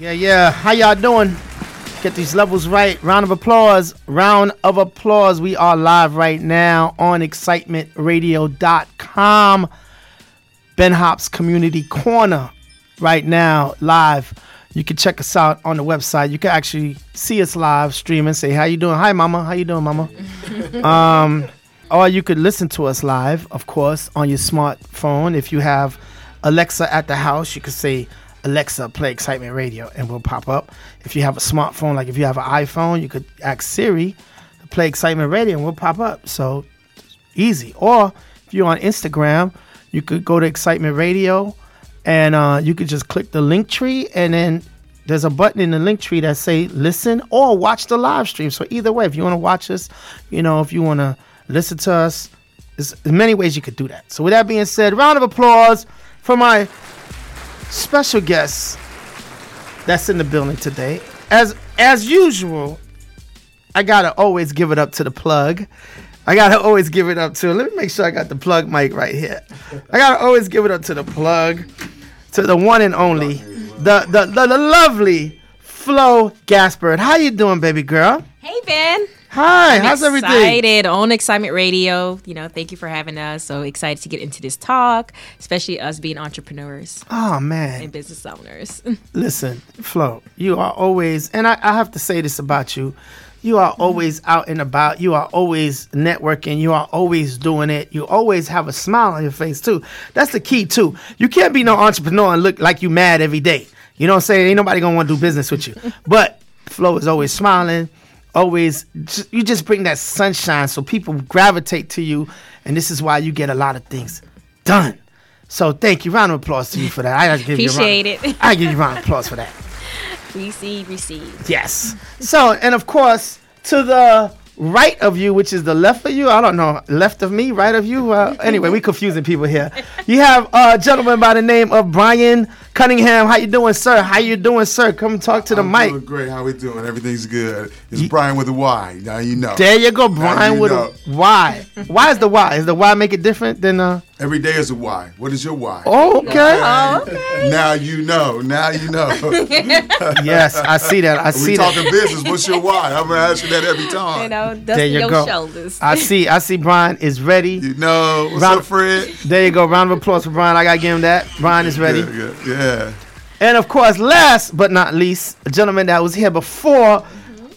Yeah, yeah. How y'all doing? Get these levels right. Round of applause. Round of applause. We are live right now on excitementradio.com. Ben Hops Community Corner right now live. You can check us out on the website. You can actually see us live streaming. Say how you doing? Hi, mama. How you doing, mama? um, or you could listen to us live, of course, on your smartphone. If you have Alexa at the house, you could say Alexa, play Excitement Radio, and we'll pop up. If you have a smartphone, like if you have an iPhone, you could ask Siri to play Excitement Radio, and we'll pop up. So easy. Or if you're on Instagram, you could go to Excitement Radio, and uh, you could just click the Linktree, and then there's a button in the Linktree that say listen or watch the live stream. So either way, if you want to watch us, you know, if you want to listen to us, there's many ways you could do that. So with that being said, round of applause for my special guest that's in the building today. As as usual, I gotta always give it up to the plug. I gotta always give it up to. Let me make sure I got the plug mic right here. I gotta always give it up to the plug, to the one and only, the the the, the lovely Flo Gaspard. How you doing, baby girl? Hey Ben. Hi. I'm how's everything? Excited on Excitement Radio. You know, thank you for having us. So excited to get into this talk, especially us being entrepreneurs Oh man. and business owners. Listen, Flo, you are always, and I, I have to say this about you. You are mm-hmm. always out and about. You are always networking. You are always doing it. You always have a smile on your face too. That's the key too. You can't be no entrepreneur and look like you mad every day. You know what I'm saying? Ain't nobody gonna want to do business with you. But Flo is always smiling. Always, you just bring that sunshine, so people gravitate to you, and this is why you get a lot of things done. So thank you. Round of applause to you for that. I give you round- Appreciate it. I give you round of applause for that. receive, receive. Yes. So, and of course, to the right of you, which is the left of you, I don't know, left of me, right of you. Uh, anyway, we confusing people here. You have a gentleman by the name of Brian Cunningham. How you doing, sir? How you doing, sir? Come talk to the I'm mic. doing great. How we doing? Everything's good. It's Brian with a Y. Now you know. There you go, Brian you with know. a Y. Why is the Y? Is the Y make it different than uh? Every day is a why. What is your Y? Okay. Oh, Now you know. Now you know. Yes, I see that. I see we see talking that. business. What's your why? I'm gonna ask you that every time. You know, There dusting you your go. shoulders. I see. I see. Brian is ready. You know. What's Round- up, Fred? There you go. Round of applause for Brian. I gotta give him that. Brian is ready. Yeah, yeah, yeah. And of course, last but not least, a gentleman that was here before.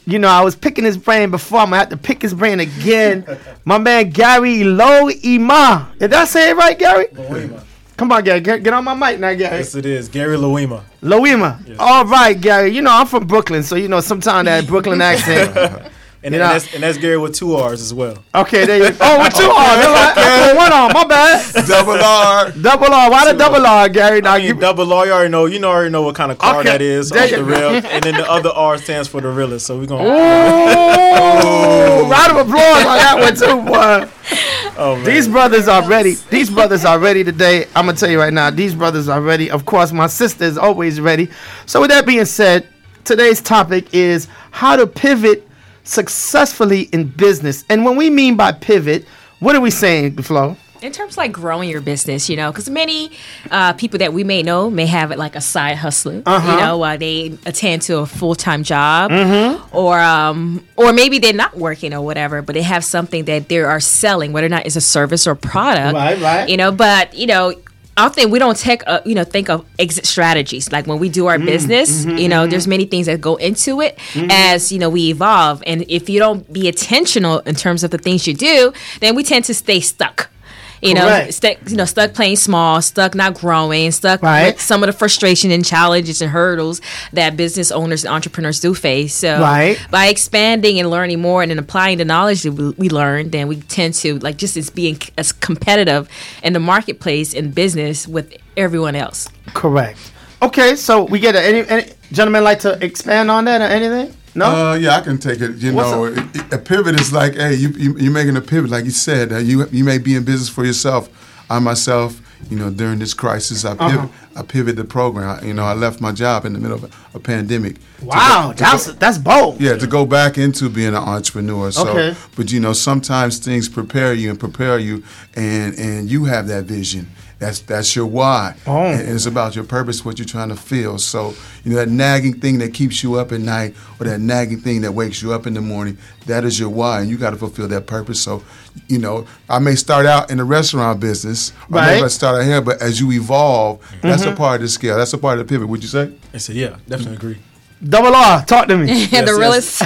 You know, I was picking his brain before. I'm gonna have to pick his brain again. My man Gary Loima. Did I say it right, Gary? Loima. Come on, Gary. Get, get on my mic now, Gary. Yes, it is. Gary Loima. Loima. All right, Gary. You know, I'm from Brooklyn, so you know sometimes that Brooklyn accent. And, and, that's, and that's Gary with two R's as well. Okay, there you go. Oh, with two R's. Never mind. I one on. My bad. Double R. Double R. Why the double R, Gary? Now I mean, you. double R, you already know. You know, already know what kind of car Okay. that is There off you the rail. And then the other R stands for the realest. So we're going to. Ooh, round of applause on that one too, boy. Oh, man. These brothers are ready. These brothers are ready today. I'm gonna tell you right now. These brothers are ready. Of course, my sister is always ready. So with that being said, today's topic is how to pivot successfully in business. And when we mean by pivot, what are we saying, Flo? in terms of like growing your business, you know, because many uh, people that we may know may have it like a side hustler, Uh-huh. you know, while they attend to a full time job, Mm-hmm. or um, or maybe they're not working or whatever, but they have something that they are selling, whether or not it's a service or product, Right, right. You know, but you know. Often we don't take, uh, you know, think of exit strategies. Like when we do our Mm, business, mm-hmm, you know, there's many things that go into it as you know we evolve. And if you don't be intentional in terms of the things you do, then we tend to stay stuck. You know, stuck, you know, stuck playing small, stuck not growing, stuck Right. with some of the frustration and challenges and hurdles that business owners and entrepreneurs do face. So, Right. by expanding and learning more and then applying the knowledge that we, we learn, then we tend to like just as being as competitive in the marketplace in business with everyone else. Correct. Okay, so we get a, any, any gentlemen like to expand on that or anything? No. Uh, yeah, I can take it. You What's know, it- it- a pivot is like, hey, you, you you're making a pivot, like you said. Uh, you you may be in business for yourself. I myself, you know, during this crisis, I pivot, Uh-huh. I pivoted the program. I, you know, I left my job in the middle of a, a pandemic. Wow, go- that's go- that's bold. yeah, to go back into being an entrepreneur. So, Okay. but you know, sometimes things prepare you and prepare you, and and you have that vision, That's that's your why. Oh. And it's about your purpose, what you're trying to feel. So, you know, that nagging thing that keeps you up at night or that nagging thing that wakes you up in the morning, that is your why. And you got to fulfill that purpose. So, you know, I may start out in the restaurant business, or Right. maybe I start out here, but as you evolve, that's a mm-hmm. part of the scale. That's a part of the pivot, would you say? I said, yeah, definitely agree. Double R, talk to me. the realest.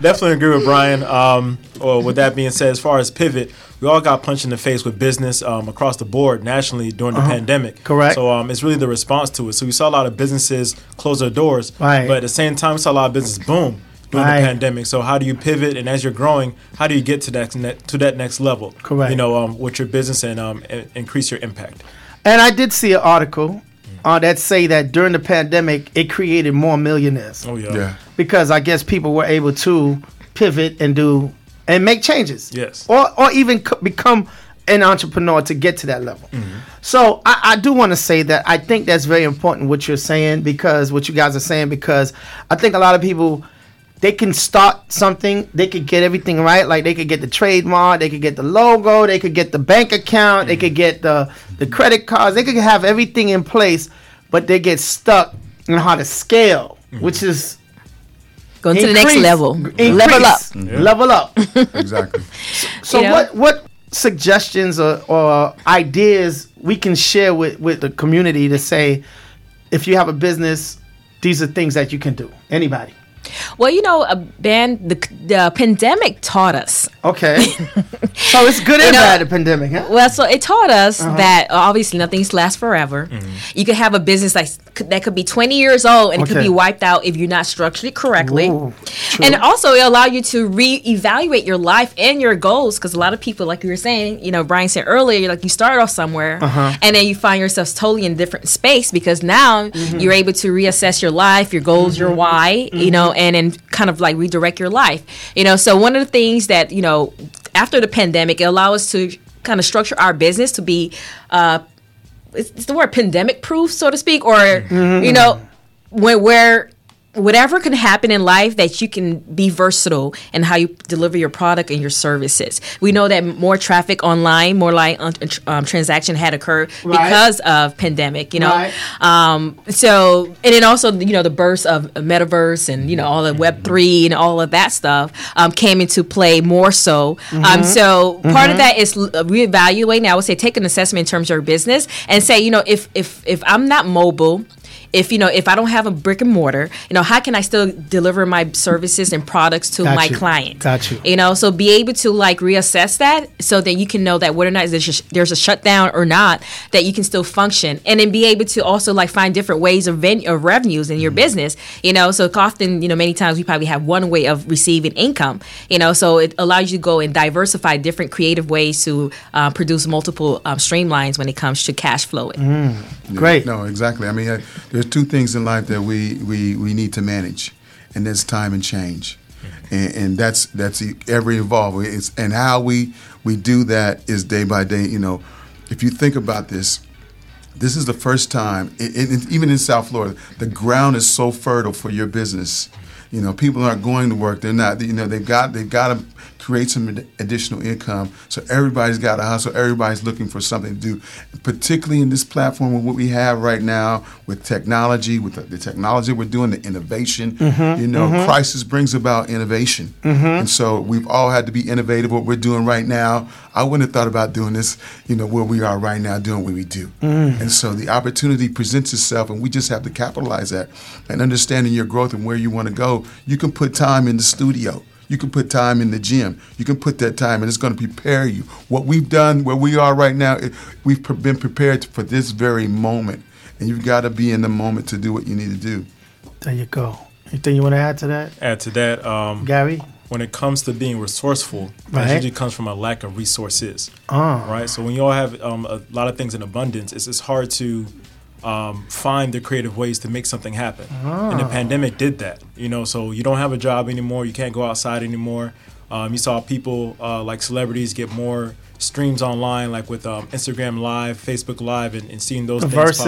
Definitely agree with Brian. Um, or with that being said, as far as pivot, we all got punched in the face with business um, across the board nationally during the pandemic. Uh-huh. Correct. So um, it's really the response to it. So we saw a lot of businesses close their doors, Right. but at the same time, we saw a lot of business boom during Right. the pandemic. So how do you pivot? And as you're growing, how do you get to that ne- to that next level? Correct. You know, um, with your business and um, i- increase your impact. And I did see an article uh, that say that during the pandemic, it created more millionaires Oh yeah. Yeah. because I guess people were able to pivot and do and make changes. Yes. Or or even co- become an entrepreneur to get to that level. So I, I do want to say that I think that's very important what you're saying because what you guys are saying because I think a lot of people they can start something, they could get everything right. Like they could get the trademark, they could get the logo, they could get the bank account, they could get the the credit cards, they could have everything in place, but they get stuck in how to scale, mm. which is Going to the next level. increase, Level up. level up. Exactly. So You know? what what suggestions or, or ideas we can share with, with the community to say if you have a business, these are things that you can do. Anybody. Well, you know, uh, Ben, the, the pandemic taught us. Okay. so it's good and You know- bad the pandemic, huh? Well, so it taught us Uh-huh. that uh, obviously nothing's last forever. Mm-hmm. You could have a business like that could be 20 years old and it could be wiped out if you're not structured it correctly. Ooh, and also it allow you to reevaluate your life and your goals because a lot of people, like you were saying, you know, Brian said earlier, like you start off somewhere Uh-huh. and then you find yourself totally in a different space because now Mm-hmm. you're able to reassess your life, your goals, your why, Mm-hmm. you know, and then kind of like redirect your life. You know, so one of the things that, you know, after the pandemic, it allowed us to kind of structure our business to be uh it's, it's the word pandemic proof, so to speak, or Mm-hmm. you know, when where whatever can happen in life that you can be versatile in how you deliver your product and your services. We know that more traffic online, more like um, transaction had occurred Right. because of pandemic. You know, Right. um, so and then also you know the burst of metaverse and you know all the Web three and all of that stuff um, came into play more so. Mm-hmm. Um, so part of that is uh, reevaluating. I would say take an assessment in terms of your business and say you know if if if I'm not mobile. If you know, if I don't have a brick and mortar, you know, how can I still deliver my services and products to Got my you. client? Got you. You know, so be able to like reassess that so that you can know that whether or not there's a, there's a shutdown or not, that you can still function, and then be able to also like find different ways of, ven- of revenues in your business. You know, so often you know many times we probably have one way of receiving income. You know, so it allows you to go and diversify different creative ways to uh, produce multiple um, streamlines when it comes to cash flowing. Mm-hmm. Great. No, exactly. I mean, uh, there's two things in life that we, we, we need to manage, and that's time and change, mm-hmm. and, and that's that's ever evolving. It's and how we we do that is day by day. You know, if you think about this, this is the first time, i i even in South Florida, the ground is so fertile for your business. You know, people aren't going to work. They're not. You know, they've got they've got to create some additional income. So everybody's got to hustle. Everybody's looking for something to do. Particularly in this platform, with what we have right now with technology, with the, the technology we're doing, the innovation. Mm-hmm, you know, mm-hmm. crisis brings about innovation, mm-hmm. and so we've all had to be innovative. What we're doing right now, I wouldn't have thought about doing this. You know, where we are right now, doing what we do. Mm. And so the opportunity presents itself, and we just have to capitalize that. And understanding your growth and where you want to go, you can put time in the studio. You can put time in the gym. You can put that time, and it's going to prepare you. What we've done, where we are right now, we've been prepared for this very moment. And you've got to be in the moment to do what you need to do. There you go. Anything you want to add to that, Add to that, um, Gary? when it comes to being resourceful, Right. that usually comes from a lack of resources. Ah. Right. So when you all have um, a lot of things in abundance, it's, it's hard to um, find the creative ways to make something happen. And the pandemic did that. You know, so you don't have a job anymore. You can't go outside anymore. Um, you saw people uh, like celebrities get more streams online, like with um, Instagram Live, Facebook Live, and, and seeing those The things pop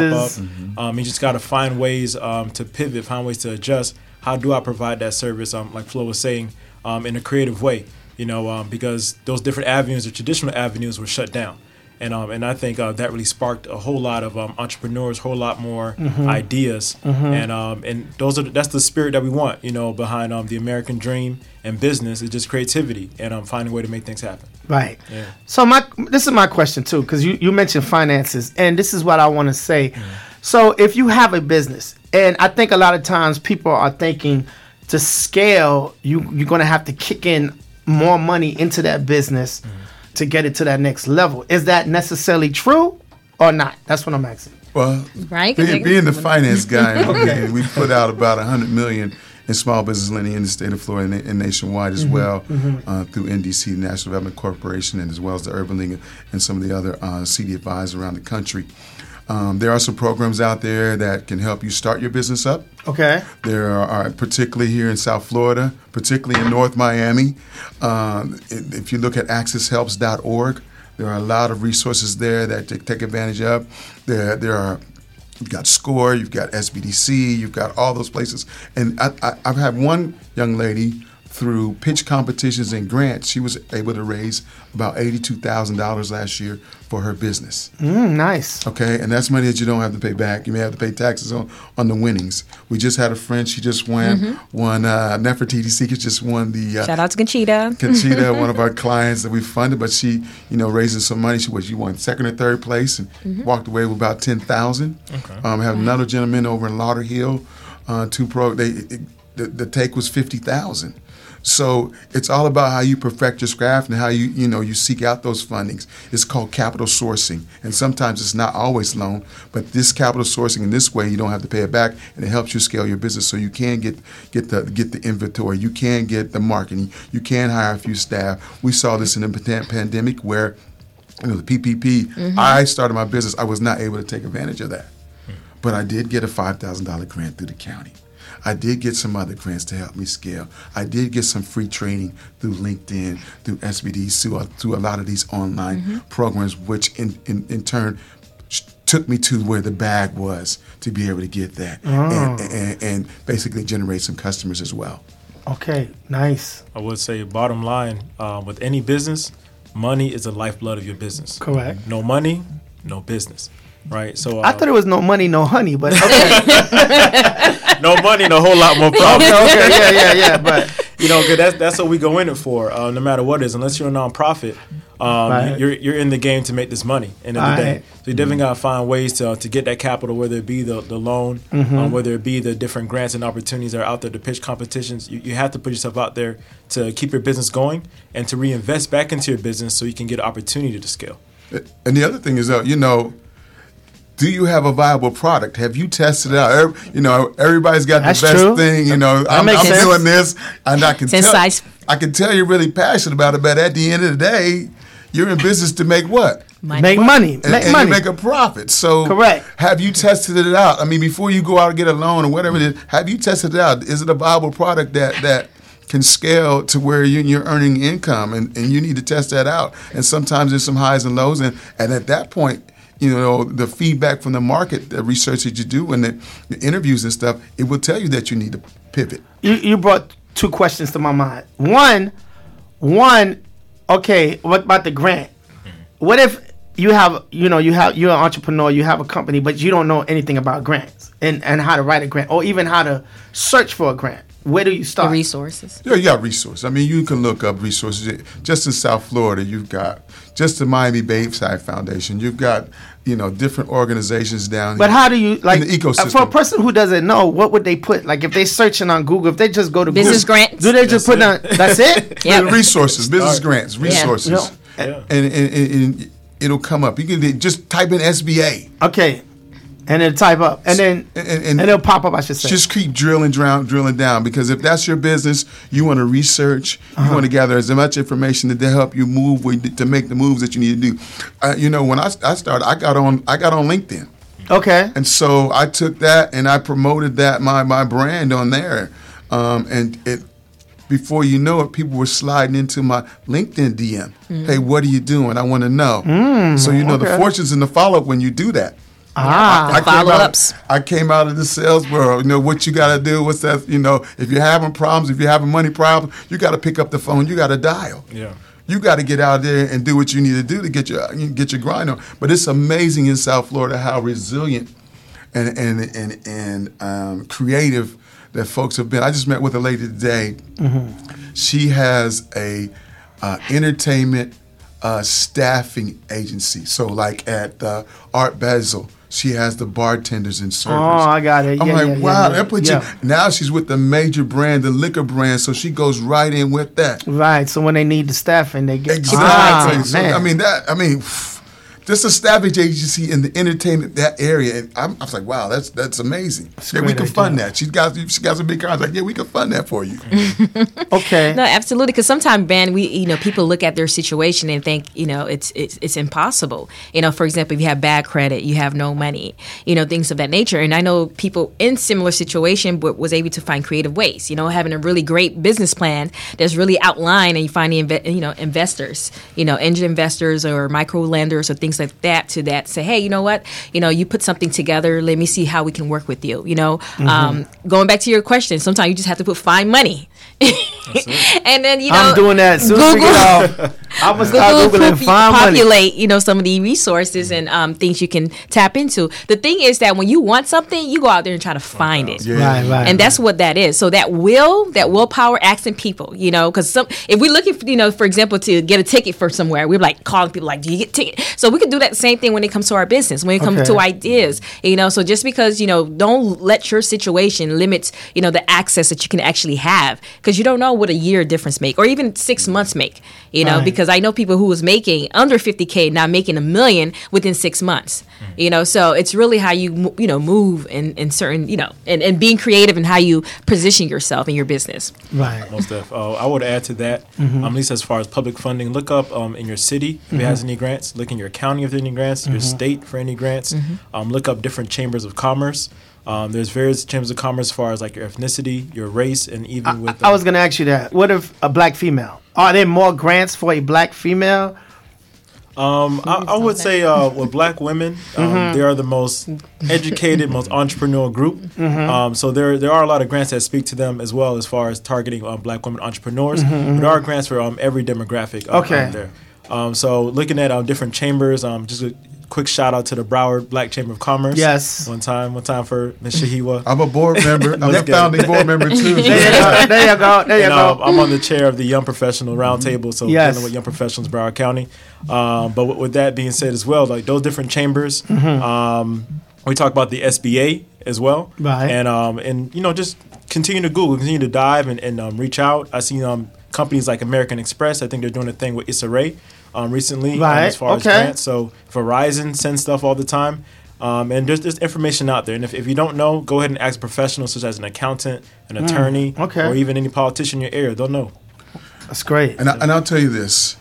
up. Um, you just got to find ways um, to pivot, find ways to adjust. How do I provide that service? Um, like Flo was saying, um, in a creative way. You know, um, because those different avenues, the traditional avenues, were shut down, And um, and I think uh, that really sparked a whole lot of um, entrepreneurs, a whole lot more Mm-hmm. ideas, and um, and those are that's the spirit that we want, you know, behind um, the American dream and business is just creativity and um, finding a way to make things happen. Right. Yeah. So my this is my question too, because you, you mentioned finances, and this is what I want to say. So if you have a business, and I think a lot of times people are thinking to scale, you you're gonna have to kick in more money into that business to get it to that next level. Is that necessarily true or not? That's what I'm asking. Well, right, being, being the finance guy, we, we put out about a hundred million in small business lending in the state of Florida and, and nationwide as well uh, through NDC, National Development Corporation, and as well as the Urban League and some of the other uh, CDFIs around the country. Um, there are some programs out there that can help you start your business up. Okay. There are, particularly here in South Florida, particularly in North Miami. Um, if you look at accesshelps.org, there are a lot of resources there that to take advantage of. There, there are. You've got SCORE, you've got SBDC, you've got all those places. And I, I, I've had one young lady through pitch competitions and grants, she was able to raise about $82,000 last year for her business. Mm, nice. Okay, and that's money that you don't have to pay back. You may have to pay taxes on, on the winnings. We just had a friend; she just won won uh, Nefertiti Secret just won the uh, Shout out to Conchita. Conchita, one of our clients that we funded, but she, you know, raising some money. She was, you won second or third place and walked away with about ten thousand. Okay. Um, have another gentleman over in Lauderhill, uh, two pro. They it, the, the take was fifty thousand. So it's all about how you perfect your craft and how you, you know, you seek out those fundings. It's called capital sourcing, and sometimes it's not always loan, but this capital sourcing in this way, you don't have to pay it back, and it helps you scale your business so you can get get the get the inventory, you can get the marketing, you can hire a few staff. We saw this in the pandemic where, you know, the PPP. Mm-hmm. I started my business, I was not able to take advantage of that, but I did get a five thousand dollar grant through the county. I did get some other grants to help me scale. I did get some free training through LinkedIn, through SBD, through, a- through a lot of these online programs, which in, in, in turn took me to where the bag was to be able to get that and, and, and basically generate some customers as well. Okay. Nice. I would say, bottom line, uh, with any business, money is the lifeblood of your business. Correct. No money, no business. Right. So uh, I thought it was no money, no honey, but okay. no money, and a whole lot more problems. okay, okay, yeah, yeah, yeah. But you know, 'cause that's that's what we go in it for. Uh, no matter what it is, unless you're a nonprofit, um, Right. you're you're in the game to make this money. End of the day, Right. so you definitely gotta find ways to to get that capital, whether it be the the loan, um, whether it be the different grants and opportunities that are out there, to pitch competitions. You, you have to put yourself out there to keep your business going and to reinvest back into your business so you can get opportunity to scale. And the other thing is, uh, you know, do you have a viable product? Have you tested it out? Every- you know, everybody's got That's the best true. thing. You know, I'm, I'm doing this, and I can Since tell. size- I can tell you're really passionate about it, but at the end of the day, you're in business to make what? make money, and, make and money. you make a profit. So Correct. Have you tested it out? I mean, before you go out and get a loan or whatever it is, have you tested it out? Is it a viable product that that can scale to where you, you're earning income, and, and you need to test that out. And sometimes there's some highs and lows, and, and at that point, you know, the feedback from the market, the research that you do, and the, the interviews and stuff, it will tell you that you need to pivot. you, you brought two questions to my mind. One, one, okay, what about the grant? Mm-hmm. What if you have, you know, you have you're an entrepreneur, you have a company, but you don't know anything about grants and, and how to write a grant or even how to search for a grant. Where do you The start? resources. Yeah, you got resources. I mean, you can look up resources. Just in South Florida, you've got just the Miami Bayside Foundation. You've got you know different organizations down. But here how do you like in the ecosystem? for a person who doesn't know? What would they put? Like if they searching on Google, if they just go to Business Google, grants. do they just put on? That's it. Yeah. Resources, business Start. grants, resources, Yeah. Yeah. And, and, and, and it'll come up. You can just type in SBA. Okay, and then type up, and then And- and, and- it'll pop up. I should say. Just keep drilling, down, drilling down. Because if that's your business, you want to research, you want to gather as much information to help you move to make the moves that you need to do. Uh, you know, when I, I started, I got on I got on LinkedIn. okay. And so I took that and I promoted that my my brand on there, um, and it before you know it, people were sliding into my LinkedIn DM. Hey, what are you doing? I want to know. so you know the fortunes in the follow up when you do that. Ah, I came, out, follow-ups. I came out of the sales world. You know what you got to do. What's that? You know, if you're having problems, if you're having money problems, you got to pick up the phone. You got to dial. Yeah. You got to get out there and do what you need to do to get your get your grind on. But it's amazing in South Florida how resilient and and and and um, creative that folks have been. I just met with a lady today. She has a uh, entertainment uh, staffing agency. So, like at uh, Art Basel, she has the bartenders and servers. Oh, I got it. I'm Yeah, like, yeah, wow, yeah. that puts you. Now she's with the major brand, the liquor brand, so she goes right in with that. Right. So when they need the staffing, they get Exactly. Ah, So, man. I mean that. I mean, just a staffing agency in the entertainment that area. And I'm, I was like, wow, that's that's amazing. a yeah, we can idea. fund that. She got she got some big cars. Like, yeah, we can fund that for you. okay. No, absolutely. Because sometimes, Ben, we you know people look at their situation and think you know it's it's it's impossible. You know, for example, if you have bad credit, you have no money, you know, things of that nature. And I know people in similar situation, but was able to find creative ways. You know, having a really great business plan that's really outlined, and you find the inve- you know investors, you know, angel investors or micro lenders or things like that to that say, hey, you know what, you know, you put something together. Let me see how we can work with you. You know, um, going back to your question, sometimes you just have to put find money. and then you know I'm doing that. Soon as we get I'm gonna start Google googling popu- find money. populate, you know, some of the resources and um, things you can tap into. The thing is that when you want something, you go out there and try to find it. Yeah. Right, right. And that's what that is. So that will, that willpower, asking people, you know, because some, if we're looking, for, you know, for example, to get a ticket for somewhere, we're like calling people like, "Do you get ticket?" So we could do that same thing when it comes to our business, when it comes Okay. to ideas, you know. So just because you know, don't let your situation limit, you know, the access that you can actually have, because you don't know what a year difference make, or even six months make, you know. Right. Because I know people who was making under 50k now making a million within six months, you know. So it's really how you you know move in, in certain you know and, and being creative in how you position yourself in your business. Right. Most def. Uh, I would add to that, um, at least as far as public funding, look up um, in your city if it has any grants. Look in your county if there are any grants. Your state for any grants. Um, look up different chambers of commerce. Um, there's various chambers of commerce as far as like your ethnicity, your race, and even with. I was gonna ask you that. What if a black female? Are there more grants for a black female? Um, I, I would say uh, with black women, um, Mm-hmm. they are the most educated, most entrepreneurial group. Mm-hmm. Um, so there there are a lot of grants that speak to them as well as far as targeting um, black women entrepreneurs. Mm-hmm, But there are grants for um, every demographic. Um, Okay. out there. Um, so looking at um, different chambers, um, just a quick shout out to the Broward Black Chamber of Commerce. Yes. One time, one time for Ms. Shahiwa. I'm a board member. I'm a founding board member too. There you go. There you go. There you and go. um, I'm on the chair of the Young Professional Roundtable, so Yes. dealing with young professionals, in Broward County. Um, but with, with that being said, as well, like those different chambers, um, we talk about the SBA as well, Right. And um, and you know, just continue to Google, continue to dive, and, and um, reach out. I see um, companies like American Express. I think they're doing a thing with Issa Rae um, recently, um, as far Okay. as grants. So Verizon sends stuff all the time. Um, and there's, there's information out there. And if, if you don't know, go ahead and ask professionals such as an accountant, an attorney, Mm, okay. or even any politician in your area. They'll know. That's great. And, I, and I'll tell you this: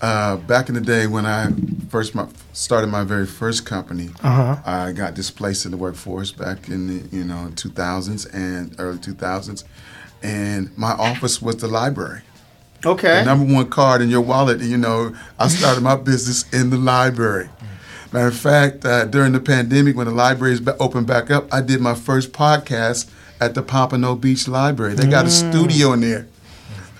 uh, back in the day when I first my, started my very first company, Uh-huh. I got displaced in the workforce back in the you know 2000s and early 2000s, and my office was the library. Okay. The number one card in your wallet. You know, I started my business in the library. Matter of fact, uh, during the pandemic, when the libraries opened back up, I did my first podcast at the Pompano Beach Library. They got a Mm. studio in there.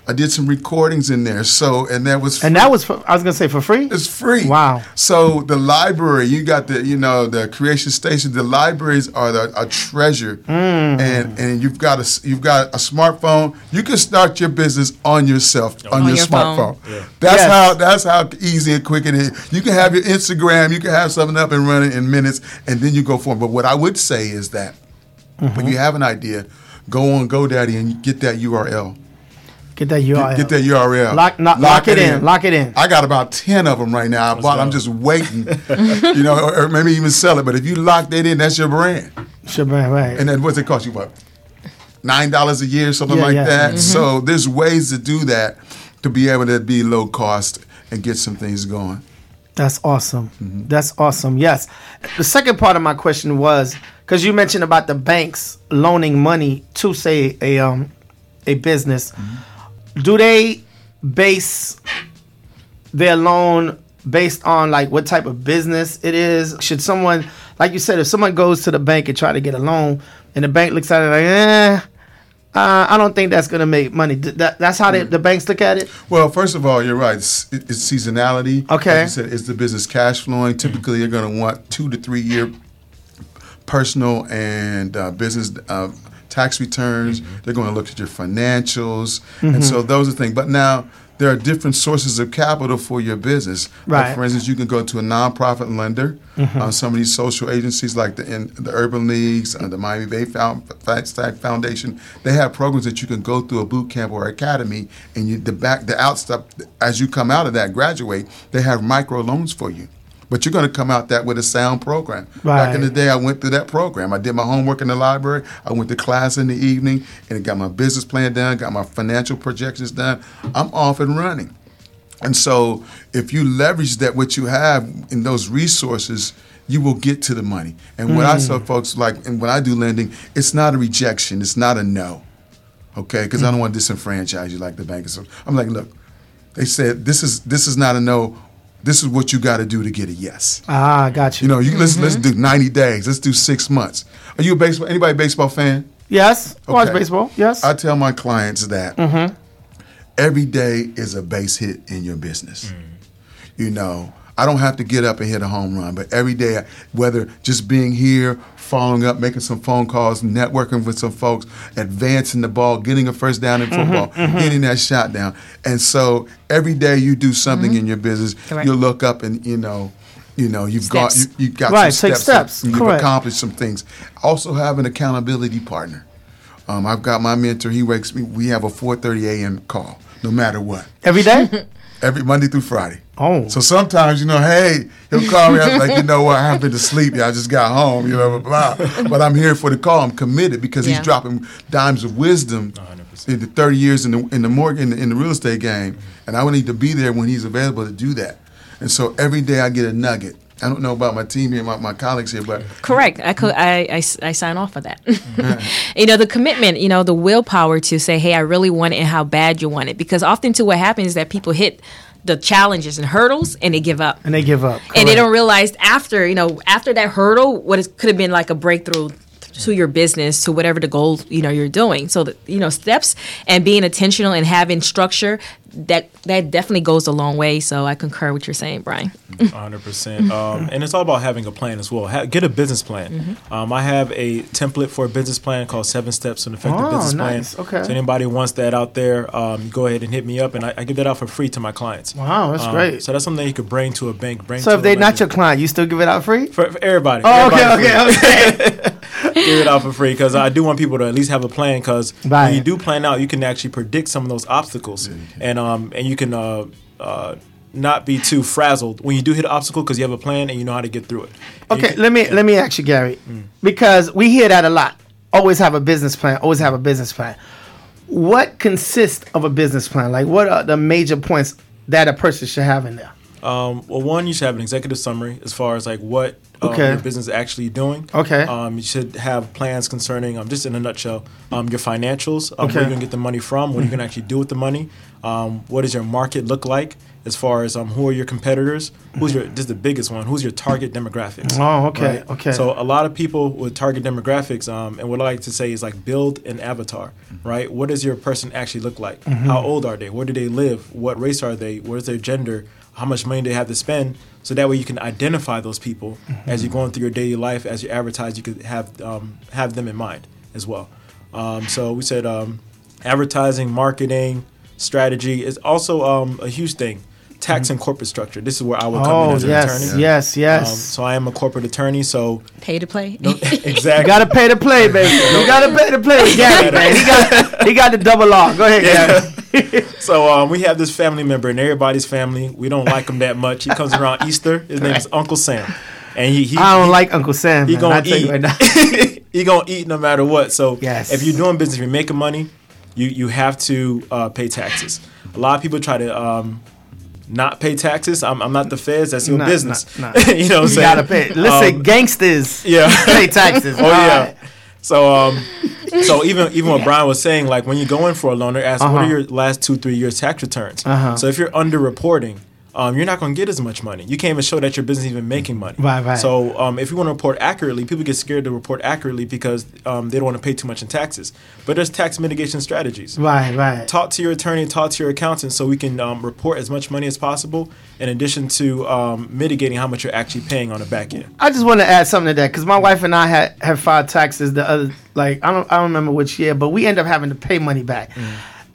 I did some recordings in there. So, and that was And that was for, I was gonna say for free. it's free. Wow. So the library, you got the, you know, the creation station. The libraries are the, a treasure, Mm. and and you've got a s- you've got a smartphone. You can start your business on yourself on, On your, your smartphone. Yeah. That's Yes. how that's how easy and quick it is. You can have your Instagram. You can have something up and running in minutes, and then you go for it. But what I would say is that Mm-hmm. when you have an idea, go on GoDaddy and get that URL. Get that URL. Get, get that URL. Lock, not, lock, it in. Lock it in. I got about ten of them right now. I bought. I'm just waiting, you know, or, or maybe even sell it. But if you lock that in, that's your brand. Sure, right, right. And then what's it cost you? What nine dollars a year, something Yeah, like yeah. that. So there's ways to do that to be able to be low cost and get some things going. That's awesome. Mm-hmm. That's awesome. Yes. The second part of my question was because you mentioned about the banks loaning money to say a um a business. Mm-hmm. Do they base their loan based on like what type of business it is? Should someone, like you said, if someone goes to the bank and try to get a loan, and the bank looks at it like, eh, Uh, I don't think that's gonna make money. That, that's how they, the banks look at it. Well, first of all, you're right. It's, it's seasonality. Okay. Like you said, it's the business cash flowing. Typically, you're going to want two to three year personal and uh, business uh, tax returns. Mm-hmm. They're going to look at your financials, and so those are things. But now there are different sources of capital for your business. Right. Mm-hmm. for instance, you can go to a nonprofit lender. Uh, some of these social agencies, like the in, the Urban Leagues, uh, the Miami Bay Found, Stack Foundation, they have programs that you can go through a boot camp or academy, and you the back the out stuff as you come out of that graduate, they have micro loans for you. But you're going to come out that with a sound program. Right. Back in the day, I went through that program. I did my homework in the library. I went to class in the evening, and got my business plan done, got my financial projections done. I'm off and running. And so, if you leverage that, what you have in those resources, you will get to the money. And what I hmm. tell folks, like, and when I do lending, it's not a rejection, it's not a no. Okay, because I hmm. don't want to disenfranchise you like the bank. bankers. I'm like, look, they said this is this is not a no. This is what you got to do to get a yes. Ah, got you. You know, you let's let's do 90 days. Let's do six months. Are you a baseball? Anybody a baseball fan? yes, watch baseball. Yes. I tell my clients that Mm-hmm. every day is a base hit in your business. You know, I don't have to get up and hit a home run, but every day, whether just being here, following up, making some phone calls, networking with some folks, advancing the ball, getting a first down in mm-hmm, football, mm-hmm. hitting that shot down. And so every day you do something mm-hmm. in your business, Correct. you look up and, you know, you know, you've got you, Steps. you got Right, some steps, steps. you've Correct. accomplished some things. Also have an accountability partner. Um, I've got my mentor. He wakes me. We have a 4:30 a.m. call, no matter what, Every day. every Monday through Friday. Oh. So sometimes, you know, hey, he'll call me. I'm like, you know what? I haven't been to sleep yet. I just got home. You know, blah, blah. But I'm here for the call. I'm committed because Yeah. he's dropping dimes of wisdom 100%. in the 30 years in the in the mortgage in the, in the real estate game, and I would need to be there when he's available to do that. And so every day I get a nugget. I don't know about my team here, my, my colleagues here, but Correct. I could. I, I, I sign off for that. you know, the commitment. You know, the willpower to say, "Hey, I really want it," and how bad you want it. Because often, too, what happens is that people hit the challenges and hurdles, and they give up. and they give up. and they don't realize after you know after that hurdle what could have been like a breakthrough to your business to whatever the goal you know you're doing so that you know steps and being intentional and having structure that that definitely goes a long way so i concur with you're saying brian hundred percent. Um, and it's all about having a plan as well. Ha- get a business plan. Mm-hmm. Um, I have a template for a business plan called Seven Steps to an Effective Oh, Business nice. Plan. Okay. So anybody wants that out there, um, go ahead and hit me up, and I, I give that out for free to my clients. Wow, that's Um, great. So that's something that you could bring to a bank. Bring So to if they're not your client, you still give it out free? for, for everybody. Oh, okay, Everybody free. okay, okay. give it out for free because I do want people to at least have a plan because Right. when you do plan out, you can actually predict some of those obstacles and um and you can uh, uh, not be too frazzled when you do hit an obstacle because you have a plan and you know how to get through it. And Okay, can- let me let me ask you, Gary, because we hear that a lot. Always have a business plan. Always have a business plan. What consists of a business plan? Like, what are the major points that a person should have in there? Um, well, one, you should have an executive summary as far as like what um, Okay. your business is actually doing. Okay. Um, you should have plans concerning, um, just in a nutshell, um, your financials. Um, Okay. Where you're gonna get the money from? What are you gonna actually do with the money? Um, what does your market look like? As far as um, who are your competitors? Who's your? This is the biggest one. Who's your target demographics? Oh, okay, okay. So a lot of people with target demographics, um, and what I like to say is like build an avatar, right? What does your person actually look like? Mm-hmm. How old are they? Where do they live? What race are they? Where's their gender? How much money do they have to spend? So that way you can identify those people Mm-hmm. as you're going through your daily life. As you advertise, you could have um, have them in mind as well. Um, so we said um, advertising, marketing, strategy is also um, a huge thing. Tax and corporate structure. This is where I would come in Oh as an yes, attorney. yes, Um, yes. so I am a corporate attorney. So pay to play exactly. you gotta pay to play, baby. You gotta pay to play, Gary. Man. He got he got the double R. Go ahead, Gary. So um, we have this family member, and everybody's family. We don't like him that much. He comes around Easter. His name is Uncle Sam, and he he, I don't he, like Uncle Sam. he man. gonna I tell you eat. right now. he gonna eat no matter what. So Yes. if you're doing business, if you're making money, you you have to uh, pay taxes. A lot of people try to um, not pay taxes. I'm, I'm not the feds. That's your Nah, business. nah, nah. you know what I'm You saying? gotta pay. Listen, Um, gangsters yeah. pay taxes. Oh yeah. So um, so even even what Brian was saying, like when you go in for a loan, they ask what Uh-huh. are your last two three years tax returns. Uh-huh. So if you're underreporting, um, you're not going to get as much money. You can't even show that your business is even making money. Right, right. So um, if you want to report accurately, people get scared to report accurately because um, they don't want to pay too much in taxes. But there's tax mitigation strategies. Right, right. Talk to your attorney, talk to your accountant, so we can um, report as much money as possible. In addition to um, mitigating how much you're actually paying on the back end. I just want to add something to that because my wife and I had have filed taxes the other like I don't I don't remember which year, but we end up having to pay money back.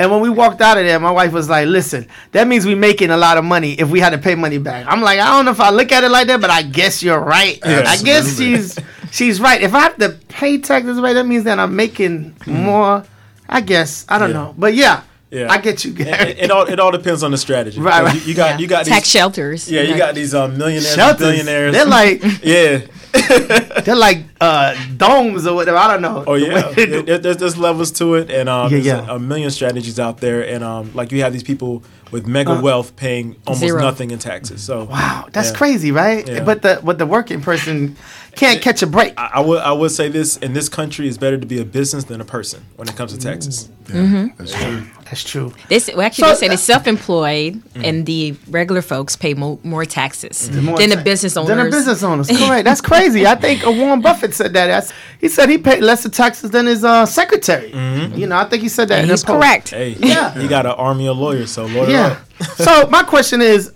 And when we walked out of there, my wife was like, "Listen, that means we're making a lot of money if we had to pay money back." I'm like, I don't know if I look at it like that, but I guess you're right. I guess she's she's right. If I have to pay taxes right, that means that I'm making more. I guess I don't Yeah. know, but yeah, Yeah, I get you, It, Gary. it, it all it all depends on the strategy. Right, right. You, you got Yeah. you got tax these, shelters. Yeah, you Right. got these um, millionaires, Shelters. billionaires. They're like yeah. they're like uh, domes or whatever. I don't know. Oh yeah, way There- there's, there's levels to it, and um, Yeah, there's yeah. A, a million strategies out there, and um, like you have these people with mega wealth paying almost Zero. nothing in taxes. So Wow, that's yeah. crazy, right? Yeah. But the but the working person can't catch a break. I, I would I would say this in this country it's better to be a business than a person when it comes to taxes. Mm-hmm. Yeah, mm-hmm. That's true. That's true. They say, well, actually, So- they say the uh, self-employed mm-hmm. and the regular folks pay mo- more taxes More than the business owners. Than the business owners. Correct. That's crazy. I think uh, Warren Buffett said that. That's, he said he paid less of taxes than his uh, secretary. You know, I think he said that. And in he's correct. Hey, Yeah. you got an army of lawyers, so lawyer Yeah. so my question is,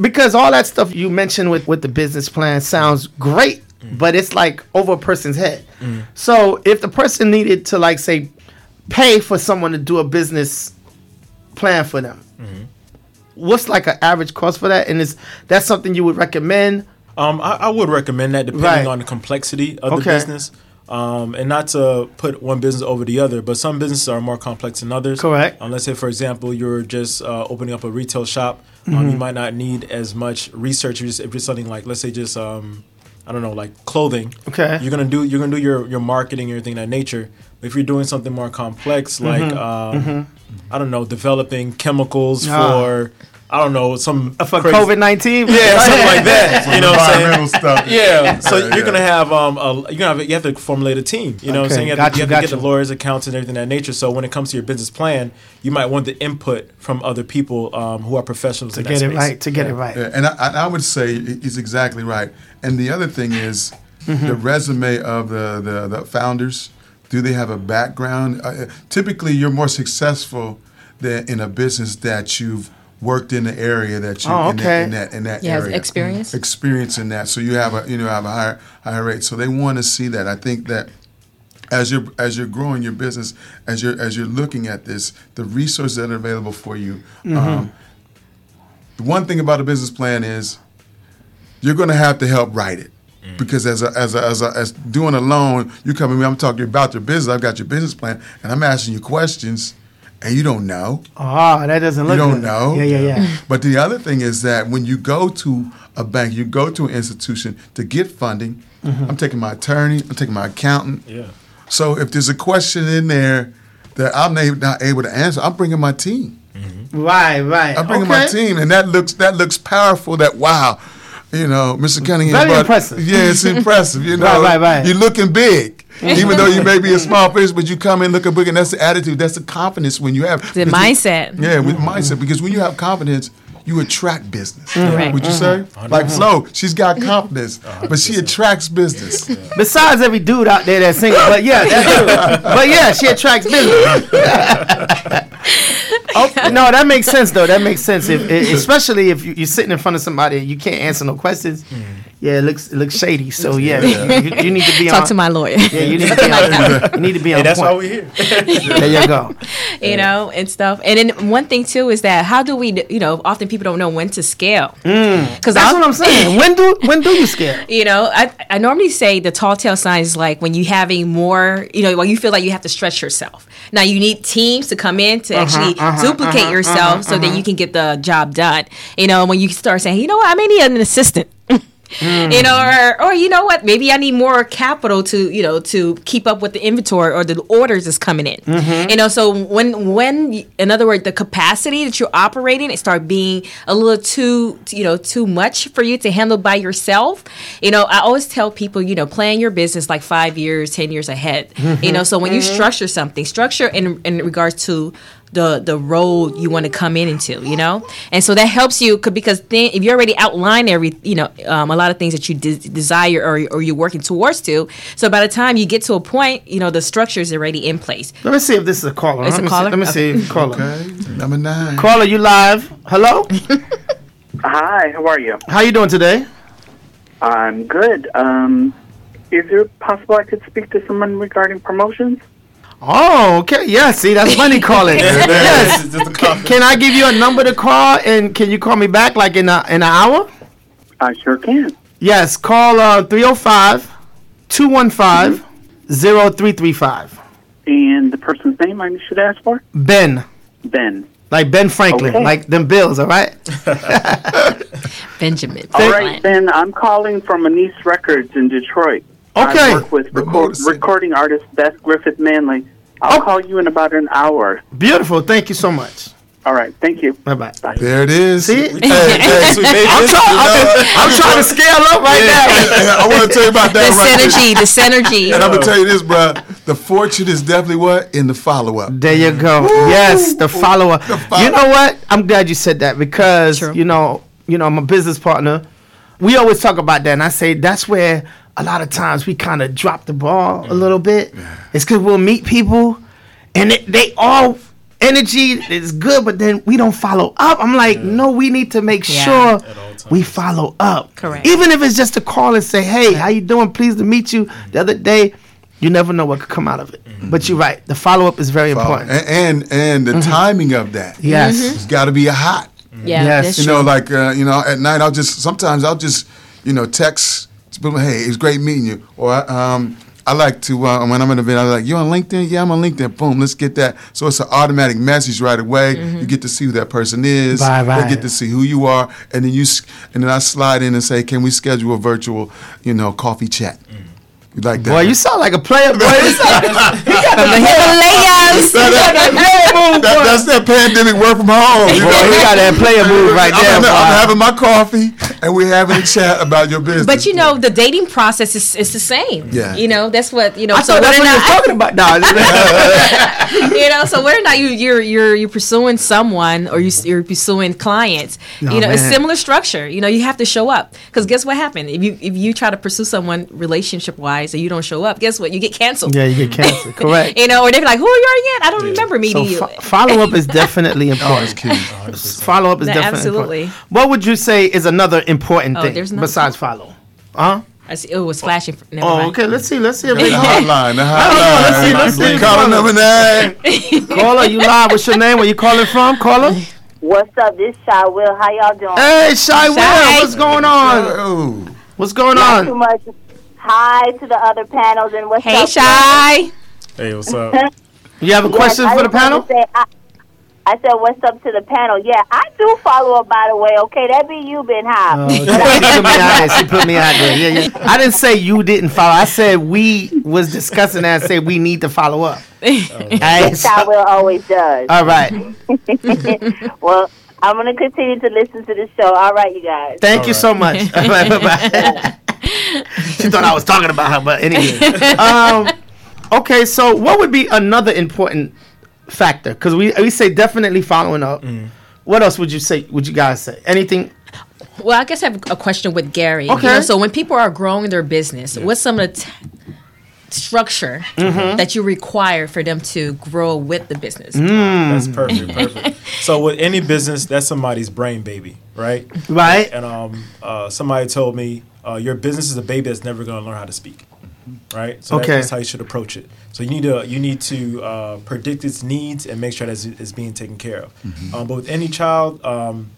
because all that stuff you mentioned with with the business plan sounds great, but it's like over a person's head. So if the person needed to like say pay for someone to do a business plan for them, what's like an average cost for that? And is that something you would recommend? Um, I, I would recommend that depending Right. on the complexity of the business. Um, and not to put one business over the other, but some businesses are more complex than others. Correct. Um, let's say, for example, you're just uh, opening up a retail shop. Um, Mm-hmm. you might not need as much research. if You just, if it's something like, let's say, just um, I don't know, like clothing. Okay. You're gonna do you're gonna do your your marketing everything that nature. But if you're doing something more complex, like um, I don't know, developing chemicals Mm-hmm. Ah. for I don't know some For COVID nineteen? yeah, something like that. You know what I'm saying? Stuff. Yeah, so Yeah, you're gonna have um, a, you're gonna have, you have to formulate a team. You know what I'm saying? You have, to, you you, have to get got the lawyers, accountants, and everything of that nature. So when it comes to your business plan, you might want the input from other people um, who are professionals To in get that it space. right. To get Yeah. it right. Yeah, and I, I- I would say he's exactly right. And the other thing is Mm-hmm. the resume of the, the, the founders. Do they have a background? Uh, typically, you're more successful than in a business that you've worked in the area that you Oh, in, that, in that in that Yeah, area experience. experience in that. So you have a you know have a higher higher rate. So they want to see that. I think that as you're as you're growing your business, as you're as you're looking at this, the resources that are available for you. Um, the one thing about a business plan is you're going to have to help write it. Because as a, as a, as a, as doing a loan, you come to me, I'm talking about your business. I've got your business plan, and I'm asking you questions, and you don't know. Oh, that doesn't look You don't good. know. Yeah, yeah, yeah. But the other thing is that when you go to a bank, you go to an institution to get funding. Mm-hmm. I'm taking my attorney, I'm taking my accountant. Yeah. So if there's a question in there that I'm not able to answer, I'm bringing my team. Right, right. I'm bringing okay. my team, and that looks that looks powerful. That wow, you know, Mr. Cunningham. Very but- impressive. Yeah, it's impressive. You know, Right, right, right. You're looking big, even though you may be a small fish, but you come in looking big, and that's the attitude. That's the confidence when you have The because you- mindset. Yeah, with mindset because when you have confidence. You attract business. Mm-hmm. Right. Would you mm-hmm. say? Like Flo, she's got confidence, but she attracts business. Besides every dude out there that's single, but yeah, that's true. but yeah, she attracts business. oh, no, that makes sense though. That makes sense. If, i- especially if you- you're sitting in front of somebody and you can't answer no questions. Yeah, it looks it looks shady. So yeah, You, you need to be Talk on. to my lawyer. yeah, you need to be on. You need to be on Hey, that's point. why we're here. there you go. you know, and stuff. And then one thing too is that how do we, you know, often people don't know when to scale. Mm. Because That's what I'm saying. When do when do you scare? You know, I, I normally say the tall tale sign is like when you having more, you know, when you feel like you have to stretch yourself. Now you need teams to come in to uh-huh, actually uh-huh, duplicate uh-huh, yourself so that you can get the job done. You know, when you start saying, you know what, I may need an assistant. Hmm. You know, or, or you know what? Maybe I need more capital to you know to keep up with the inventory or the orders is coming in. Mm-hmm. You know, so when when in other words, the capacity that you're operating it start being a little too you know too much for you to handle by yourself. You know, I always tell people you know plan your business like five years, ten years ahead. You mm-hmm. know, so when you mm-hmm. structure something, structure in in regards to the the role you want to come in into, you know, and so that helps you because then if you already outline every, you know, um, a lot of things that you de- desire or or you're working towards to, so by the time you get to a point, you know, the structure is already in place. Let me see if this is a caller. It's Let a me caller? See, let me see. Caller. Okay, number nine. Caller, you live. Hello? Hi, how are you? How you doing today? I'm good. Um, is it possible I could speak to someone regarding promotions? Oh, okay. Yeah, see, that's money calling. yes. It's just a Can, can I give you a number to call and can you call me back like in a in an hour? I sure can. Yes, call uh 305 215 0335. And the person's name I should ask for? Ben. Ben. Like Ben Franklin, Okay. like them bills, all right? Benjamin. All right, Ben. I'm calling from Anise Records in Detroit. Okay. I work with record, recording artist Beth Griffith Manley. I'll Oh. call you in about an hour. Beautiful. Thank you so much. All right. Thank you. Bye bye. There it is. See? Hey, hey, So I'm this, trying. I'm, I'm trying to scale up right now. I want to tell you about The that right there. synergy, the synergy. And I'm gonna tell you this, bro. The fortune is definitely what in the follow up. There you go. Yes, the follower. follow- up. You know what? I'm glad you said that because True. you know, you know, I'm a business partner. We always talk about that, and I say that's where a lot of times we kind of drop the ball a little bit. It's because we'll meet people, and they, they all energy is good, but then we don't follow up. I'm like, no, we need to make Yeah. sure we follow up. Correct. Even if it's just to call and say, hey, how you doing? Pleased to meet you. The other day. You never know what could come out of it, mm-hmm. but you're right. The follow up is very important. And and, and the mm-hmm. timing of that. Yes. Mm-hmm. It's got to be a hot. Yeah, Yes. that's You true. know, like uh, you know, at night I'll just sometimes I'll just you know text people, hey, it's great meeting you, or um, I like to uh, when I'm in an event, I'm like, you on LinkedIn? Yeah, I'm on LinkedIn. Boom, let's get that. So it's an automatic message right away. You get to see who that person is. Right, right. They get to see who you are, and then you and then I slide in and say, can we schedule a virtual, you know, coffee chat? You like that? Boy, you sound like a player, boy. You sound- From the Himalayas. That- that- that- that's that pandemic work from home. You Boy, know? he got that player move right there. I'm, I'm having my coffee, and we're having a chat about your business. But you know, the dating process is, is the same. Yeah. You know, that's what you know. I so thought that's what or you was not, talking about. No, you know, so whether or not you you're you're you're pursuing someone or you you're pursuing clients, No, you know, it's man. similar structure. You know, you have to show up because guess what happened if you if you try to pursue someone relationship wise and you don't show up, guess what? You get canceled. yeah, you get canceled. Correct. You know, or they're like, "Who are you again? I don't remember So meeting you." fo- follow up is definitely oh, important. key. Oh, follow up is No, definitely absolutely. important. What would you say is another important Oh, thing there's another besides follow? Huh? I see, oh, it was flashing. Never Oh, mind. okay. Let's see. Let's see. If The they hotline, the let's see, let's see. Caller number nine. Caller, you live. What's your name? Where you calling from? Caller. What's up? This Shy Will. How y'all doing? Hey, Shy Shy. Will. What's going on? Oh, What's going Not too on? much. Hi to the other panels and what's Hey, up? Hey, Shy. Hey, what's up? You have a Yes, question I for the panel? to say, I, I said, what's up to the panel? Yeah, I do follow up, by the way. Okay, that be you, Ben Hop. Oh, she put me out there. She put me out there. Yeah, yeah. I didn't say you didn't follow. I said we was discussing that. I said we need to follow up. Alright, so- Shy Will always does. all right. well, I'm gonna continue to listen to the show. All right, you guys. Thank you so much. Bye-bye. she thought I was talking about her, but anyway. Um, okay, so what would be another important factor? Because we we say definitely following up. What else would you say? Would you guys say anything? Well, I guess I have a question with Gary. You Okay. know, so when people are growing their business, what's some of the t- structure Mm-hmm. that you require for them to grow with the business? Mm. That's perfect, perfect. So with any business, that's somebody's brain baby, right? Right. And um, uh, somebody told me uh, your business is a baby that's never going to learn how to speak, right? So Okay. that's how you should approach it. So you need to you need to uh, predict its needs and make sure that it's, it's being taken care of. Um, but with any child, um,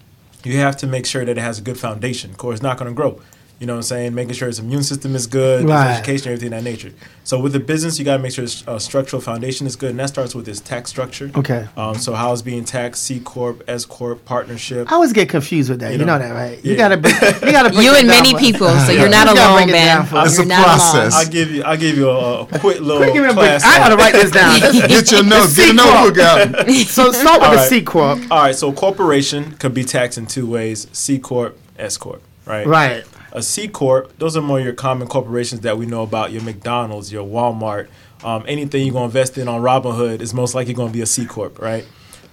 you have to make sure that it has a good foundation. Of course, it's not going to grow. You know what I'm saying? Making sure its immune system is good, its Right. education, everything of that nature. So with the business, you got to make sure its uh, structural foundation is good, and that starts with its tax structure. Okay. Um, so how it's being taxed, C corp, S corp, partnership. I always get confused with that. You, You know, know. that, right? You Yeah. gotta, break, you gotta. Break You it and down many for people, so you're not gotta alone, break it Ben. down. It's You're a process. I'll give you. I'll give you a, a quick little Quick, give me a break. class. I gotta write this down. Get your notes. Get a C notebook out. so start with All the right. C corp. All right. So corporation could be taxed in two ways: C corp, S corp. Right. Right. A C corp. Those are more your common corporations that we know about. Your McDonald's, your Walmart. Um, anything you're gonna invest in on Robinhood is most likely gonna be a C corp. Right.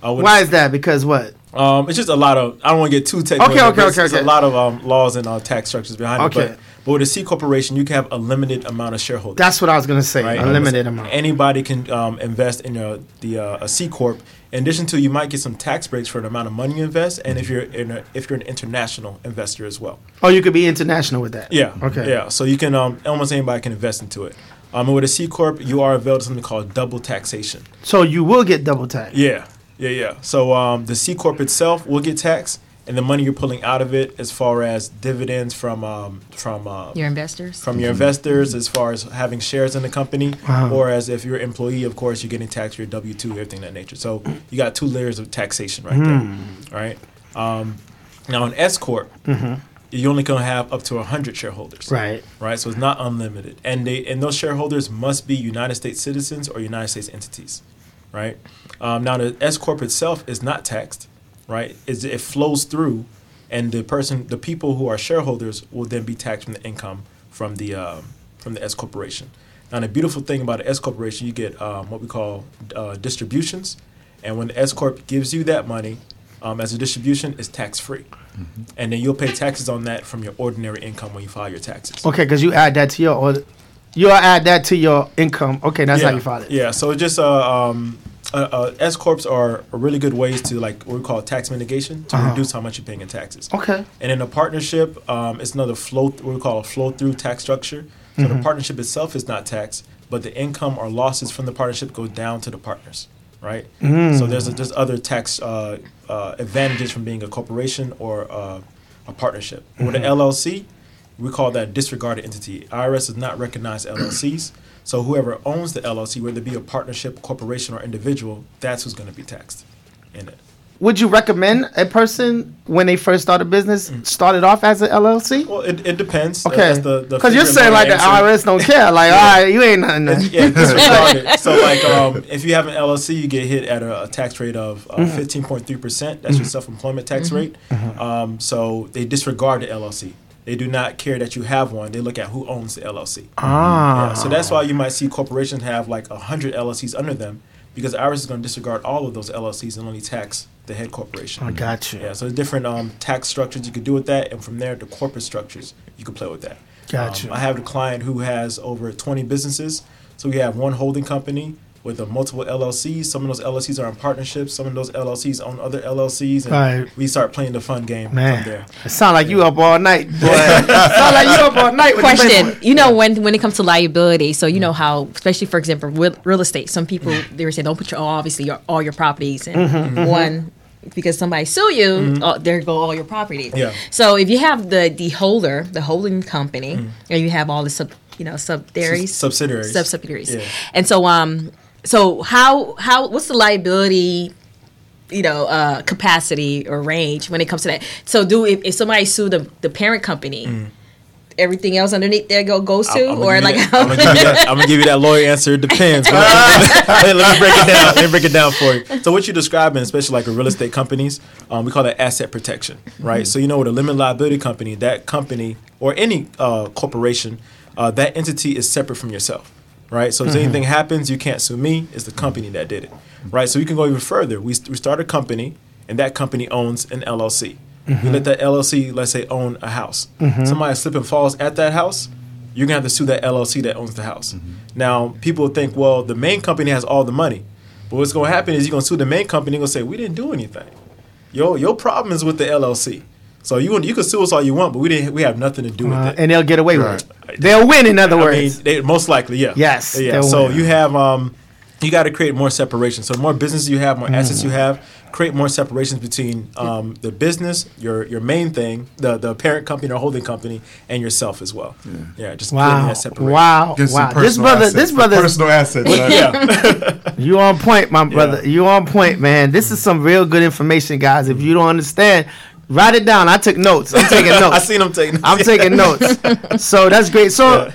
Uh, Why is that? Because what? Um, it's just a lot of. I don't want to get too technical. Okay, okay, okay, okay. a lot of um, laws and uh, tax structures behind Okay. it. But, but with a C corporation, you can have a limited amount of shareholders. That's what I was gonna say. right? Unlimited amount. Anybody can um, invest in a, the uh, a C corp. In addition to, you might get some tax breaks for the amount of money you invest, and if you're in a, if you're an international investor as well. Oh, you could be international with that. Yeah. Okay. Yeah. So you can um, almost anybody can invest into it. Um, and with a C corp, you are available to something called double taxation. So you will get double tax. Yeah, yeah, yeah. So um, the C corp itself will get taxed, and the money you're pulling out of it, as far as dividends from um, from uh, Your investors. from your investors, as far as having shares in the company, Wow. or as if you're an employee, of course, you're getting taxed for your W two, everything of that nature. So you got two layers of taxation right there. right Um, now an S corp, you only can have up to hundred shareholders Right. right? So it's not unlimited, and they and those shareholders must be United States citizens or United States entities, right? Um, now the S corp itself is not taxed, right? It's, it flows through, and the person, the people who are shareholders will then be taxed from the income from the um, from the S corporation. Now the beautiful thing about an S corporation, you get um, what we call uh, distributions, and when the S corp gives you that money um, as a distribution, it's tax free. And then you'll pay taxes on that from your ordinary income when you file your taxes. Okay, because you add that to your or you'll add that to your income. Okay, that's yeah. how you file it. Yeah, so it just uh, um, uh, uh, S corps are, are really good ways to like what we call tax mitigation to Uh-huh. reduce how much you're paying in taxes. Okay. And in a partnership, um, it's another flow. What we call a flow through tax structure. So Mm-hmm. the partnership itself is not taxed, but the income or losses from the partnership go down to the partners, right? Mm. So there's a, there's other tax uh, uh, advantages from being a corporation or uh, a partnership. With Mm-hmm. an LLC, we call that disregarded entity. IRS does not recognize LLCs. So whoever owns the LLC, whether it be a partnership, corporation, or individual, that's who's going to be taxed in it. Would you recommend a person when they first start a business started off as an LLC? Well, it, it depends. Okay, the- the because you're saying like the lawyer IRS don't care. Like, all right, you ain't nothing. It's- yeah, disregarded. so like, um, if you have an LLC, you get hit at a, a tax rate of uh, Mm-hmm. 15.3 percent. That's your self-employment tax rate. Um, so they disregard the LLC. They do not care that you have one. They look at who owns the LLC. Ah, Yeah, so that's why you might see corporations have like hundred LLCs under them, because IRS is going to disregard all of those LLCs and only tax the head corporation. I got you. Yeah, so there's different um, tax structures you could do with that, and from there, the corporate structures you could play with that. Gotcha. Um, I have a client who has over 20 businesses. So we have one holding company with a multiple LLCs. Some of those LLCs are in partnerships. Some of those LLCs own other LLCs, and Right. we start playing the fun game Man, from there. it sound like you up all night, boy. sound like you up all night. question you know when when it comes to liability so you know how especially for example with real estate some people they were saying don't put your obviously your, all your properties in Mm-hmm, one because somebody sue you uh, there go all your properties Yeah. so if you have the the holder the holding company and you have all the sub you know subsidiaries Sub- subsidiaries. sub subsidiaries Yeah. and so um so how how what's the liability you know uh capacity or range when it comes to that so do if, if somebody sue the, the parent company everything else underneath there go goes to I'm, or like that, I'm, gonna give you that, I'm gonna give you that lawyer answer. It depends. but let, me break it down. Let me break it down for you. So what you're describing, especially like a real estate companies, um, we call that asset protection, right? So you know, with a limited liability company, that company or any uh, corporation, uh, that entity is separate from yourself, right? So if mm-hmm. anything happens, you can't sue me. It's the company that did it, right? So you can go even further. We we start a company, and that company owns an LLC. We let mm-hmm. that LLC, let's say, own a house. Mm-hmm. Somebody slip and falls at that house, you're gonna have to sue that LLC that owns the house. Now, people think, well, the main company has all the money, but what's gonna happen is you're gonna sue the main company. and gonna say we didn't do anything. Your your problem is with the LLC. So you you can sue us all you want, but we didn't. We have nothing to do with Uh, it. and they'll get away with it. They'll win, in other I words. mean, they, most likely, yeah. Yes, Yeah. So win. you have um, you got to create more separation. So the more business you have, more assets Mm. you have, create more separations between um, the business, your your main thing, the the parent company or holding company, and yourself as well. Yeah. just creating wow, that separation. wow, Get some wow. This personal brother, assets, this some brother, personal assets. right? Yeah. you on point, my brother. You on point, man. This is some real good information, guys. If you don't understand, write it down. I took notes. I'm taking notes. I notes. seen them taking. I'm taking notes. So that's great. So Yeah.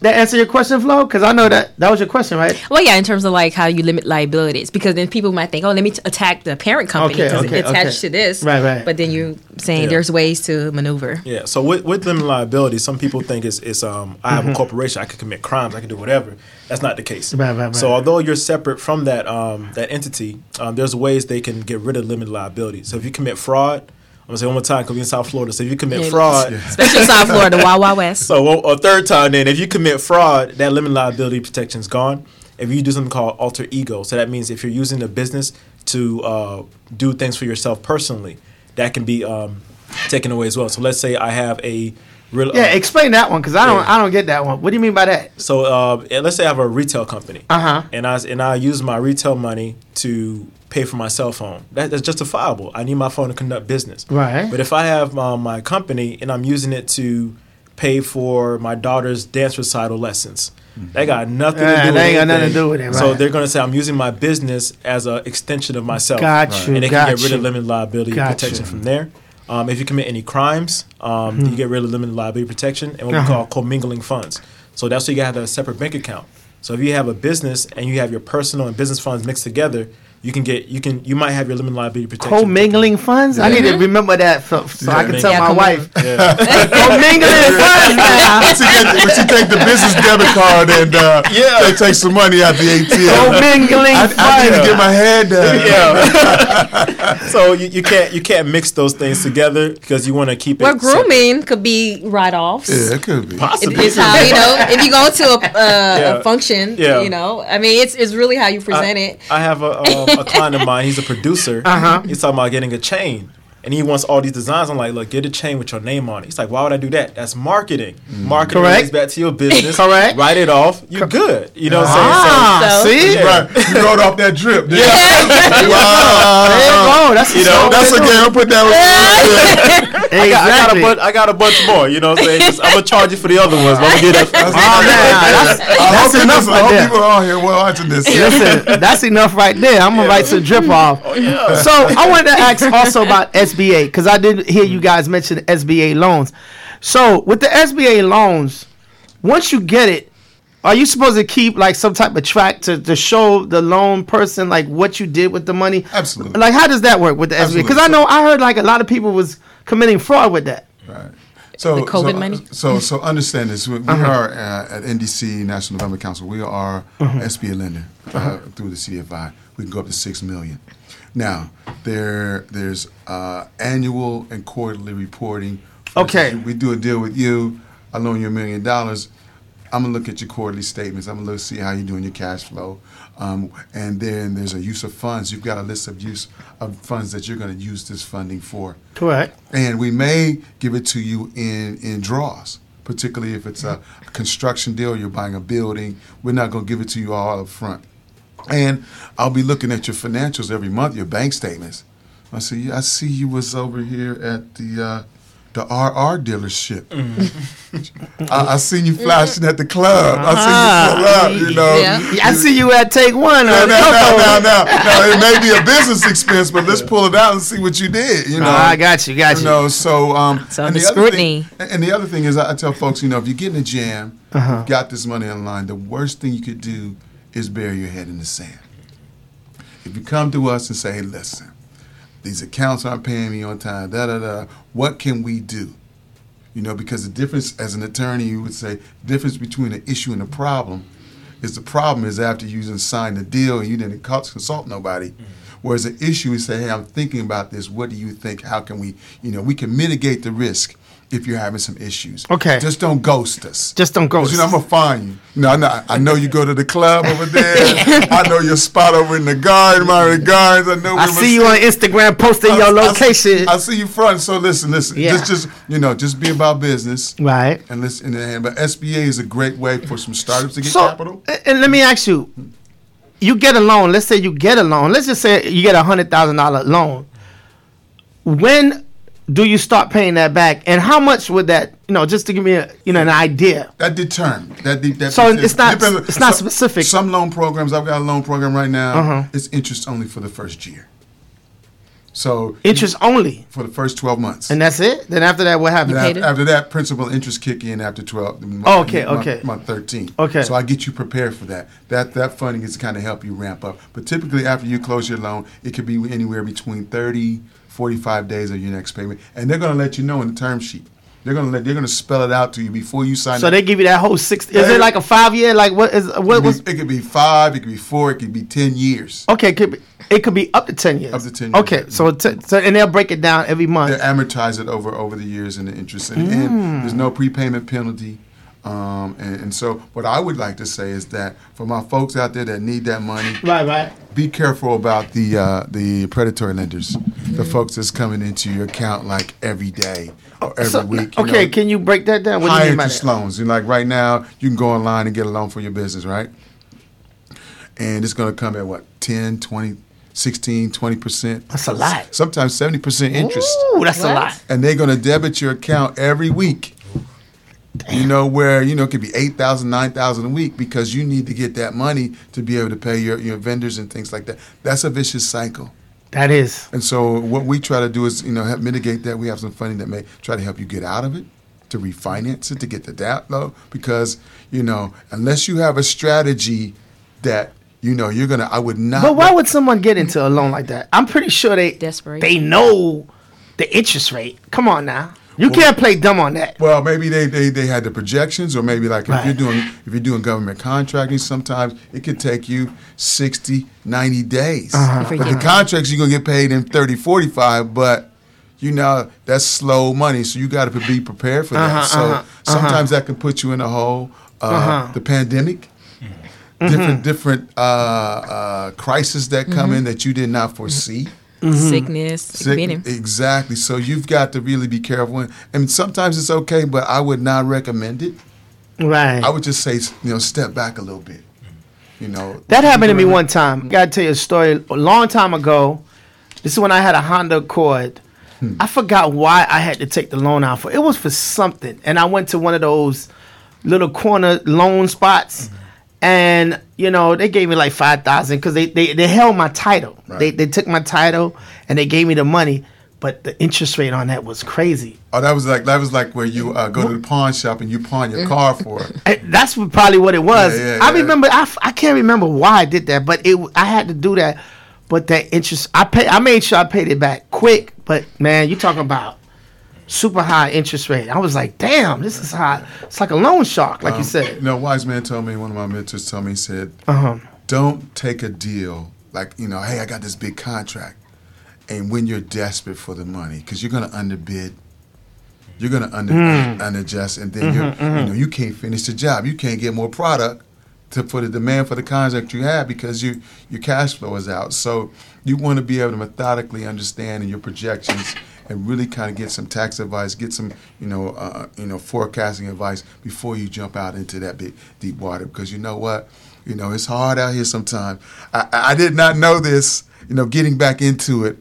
that answer your question, Flo? Because I know that that was your question, right? Well, yeah, in terms of like how you limit liabilities, because then people might think, oh, let me t- attack the parent company because okay, it's attached okay. to this. Right, right. But then you're saying Yeah. there's ways to maneuver. Yeah. So with, with limited liability, some people think it's, it's um I Mm-hmm. have a corporation, I could commit crimes, I can do whatever. That's not the case. Right, right, right. So although you're separate from that um that entity, um, there's ways they can get rid of limited liability. So if you commit fraud, I'm gonna say one more time because we're in South Florida. So if you commit Yeah. fraud, Especially South Florida, Wild Wild West. so a third time, then if you commit fraud, that limited liability protection is gone. If you do something called alter ego, so that means if you're using the business to uh, do things for yourself personally, that can be um, taken away as well. So let's say I have a real Yeah, uh, explain that one because I don't Yeah. I don't get that one. What do you mean by that? so uh, let's say I have a retail company, Uh-huh. and I and I use my retail money to pay for my cell phone. That, that's justifiable. I need my phone to conduct business. Right. But if I have um, my company and I'm using it to pay for my daughter's dance recital lessons, they got nothing Yeah, to do. they with ain't got nothing to do with it, So right. they're going to say I'm using my business as an extension of myself. Got you, And they got can get rid you. of limited liability Got protection you. from there. Um, if you commit any crimes, um, you get rid of limited liability protection and what Uh-huh. we call commingling funds. So that's why you got to have a separate bank account. So if you have a business and you have your personal and business funds mixed together, you can get you can you might have your limited liability protection. Co-mingling funds? I need to remember that so, so I can tell yeah, my co-mingling. wife. Yeah. Co-mingling funds now. But she, take, but she take the business debit card and uh, Yeah. they take some money out the ATM. Co-mingling I, I need to get my head done. yeah. so you, you can't you can't mix those things together because you want to keep Well, it. separate. grooming could be write-offs. Yeah, it could be. It Possibly. how you know if you go to a, uh, Yeah. a function. Yeah. You know, I mean, it's it's really how you present it. I have a, um, a client of mine. He's a producer. Uh-huh. He's talking about getting a chain, and he wants all these designs. I'm like, look, get a chain with your name on it. He's like, why would I do that? That's marketing. Marketing Correct. relates back to your business. Correct. Write it off. You're good. You know what I'm saying? Ah, So- see? Yeah. Right. You wrote off that drip. didn't you? There you Wow. go. That's You know, That's a game. Put that saying? I, got, I, got a Exactly. bunch, I got a bunch more. You know what I'm saying? I'm gonna charge you for the other ones. But I'm gonna get that. Oh man, that's, I that's hope, enough this, I right hope there. people are here watching this. Listen, that's enough right there. I'm gonna write some drip off. So I wanted to ask also about SBA because I did hear you guys mention SBA loans. So with the SBA loans, once you get it, are you supposed to keep like some type of track to, to show the loan person like what you did with the money? Absolutely. Like how does that work with the SBA? Because I know I heard like a lot of people was committing fraud with that. Right. So, The COVID so, money? So, so understand this. We, we Uh-huh. are uh, at NDC National Development Council. We are Uh-huh. SBA lender uh, through the CDFI. We can go up to six million. Now, there, there's uh, annual and quarterly reporting. For Okay. instance, We do a deal with you. I loan you a million dollars. I'm gonna look at your quarterly statements. I'm gonna look see how you're doing your cash flow, um, and then there's a use of funds. You've got a list of use of funds that you're gonna use this funding for Correct. and we may give it to you in in draws particularly if it's a construction deal you're buying a building we're not going to give it to you all up front and i'll be looking at your financials every month your bank statements i see i see you was over here at the uh the RR dealership. I, I seen you flashing at the club. I seen you pull up. You know, Yeah. I see you at Take One. no, or no, no, Coco. no, no, no. It may be a business expense, but let's pull it out and see what you did. You know, I got you, got you you. know, so um, So and the scrutiny. thing- and the other thing is, I, I tell folks, you know, if you get in a jam, Uh-huh. got this money on the line. The worst thing you could do is bury your head in the sand. If you come to us and say, "Hey, listen, these accounts aren't paying me on time," da da da. What can we do? You know, because the difference as an attorney, you would say, difference between an issue and a problem is the problem is after you didn't sign the deal and you didn't consult nobody. Mm-hmm. Whereas the issue is say, hey, I'm thinking about this. What do you think? How can we, you know, we can mitigate the risk if you're having some issues. Okay. Just don't ghost us. Just don't ghost. You know, I'm gonna find you. You know, I know, I know you go to the club over there. I know your spot over in the garden, my regards. I know. I see you on Instagram posting I- your I- location. I, see you front. So listen, listen. Yeah. Just, just you know, just be about business. right. And listen, and, but SBA is a great way for some startups to get So, capital. and let me ask you, you get a loan. Let's say you get a loan. Let's just say you get a hundred thousand dollar loan. When do you start paying that back, and how much would that? You know, just to give me a you know an idea. That determined. That, de- that So it it's not- depends- it's not some- specific. Some loan programs. I've got a loan program right now. Uh-huh. It's interest only for the first year. So Interest only, for the first 12 months. and that's it. Then after that, what happens? After, after that, principal interest kick in after 12. month- Oh, okay, month- okay. Month 13. Okay. So I get you prepared for that. That that funding is kind of help you ramp up. But typically, after you close your loan, it could be anywhere between 30, 45 days of your next payment, and they're going to let you know in the term sheet. They're going to let they're going to spell it out to you before you sign. So they give you that whole six. Is it like a five year? Like what is it, what could was? be, it could be five, it could be four, it could be 10 years. Okay, it could be, it could be up to ten years. Up to 10 years, Okay, so t- so and they'll break it down every month. They amortize it over over the years and the interest, and, and mm. there's no prepayment penalty. Um, and, and so, what I would like to say is that for my folks out there that need that money, Right, right. be careful about the uh, the predatory lenders, the folks that's coming into your account like every day or every So, week. okay, know. can you break that down? What do you high mean by interest that? loans. And like right now, you can go online and get a loan for your business, right? And it's going to come at what 10, 20, 16, 20%. That's a lot. Sometimes 70% interest. Ooh, that's a lot. And they're going to debit your account every week. You know where you know it could be eight thousand, nine thousand a week because you need to get that money to be able to pay your, your vendors and things like that. That's a vicious cycle. That is. And so what we try to do is, you know, help mitigate that. We have some funding that may try to help you get out of it, to refinance it, to get the debt low. Because, you know, unless you have a strategy that, you know, you're gonna I would not But why would someone get into a loan like that? I'm pretty sure they Desperate. they know the interest rate. Come on now. You can't play dumb on that. well, maybe they, they, they had the projections, or maybe like if Right. you're doing if you're doing government contracting, sometimes it could take you 60, 90 days. Uh-huh. But the contracts you're gonna get paid in 30, 45, but you know that's slow money, so you got to be prepared for that. Uh-huh, so uh-huh, sometimes that can put you in a hole. Uh, Uh-huh. The pandemic, Mm-hmm. different different uh, uh, crises that come in that you did not foresee. Mm-hmm. Sickness. Sick- being exactly. So you've got to really be careful. And, and sometimes it's okay, but I would not recommend it. Right. I would just say, you know, step back a little bit. You know, That happened to me one time. I Gotta tell you a story. A long time ago, this is when I had a Honda Accord. Hmm. I forgot why I had to take the loan out for. It was for something, and I went to one of those little corner loan spots, mm-hmm. And you know they gave me like five thousand because they, they they held my title. They Right. they took my title and they gave me the money, but the interest rate on that was crazy. Oh, that was like that was like where you uh, go to the pawn shop and you pawn your car for it. That's probably what it was. Yeah, yeah, I yeah. remember. I, f- I can't remember why I did that, but it. I had to do that. But that interest, I pay. I made sure I paid it back quick. But man, you talking about super high interest rate? I was like, damn, this is hot. It's like a loan shark, like you Um, said. You know, wise man told me one of my mentors told me he said, Uh huh. don't take a deal like you know, hey, I got this big contract, and when you're desperate for the money, because you're gonna underbid, you're gonna under Hmm. unadjust, and then Mm-hmm, you're, you know you can't finish the job. You can't get more product to for the demand for the contract you have because you your cash flow is out. So you want to be able to methodically understand in your projections and really kind of get some tax advice, get some you know uh, you know forecasting advice before you jump out into that big deep water because you know what you know it's hard out here sometimes. I, I did not know this. You know, getting back into it,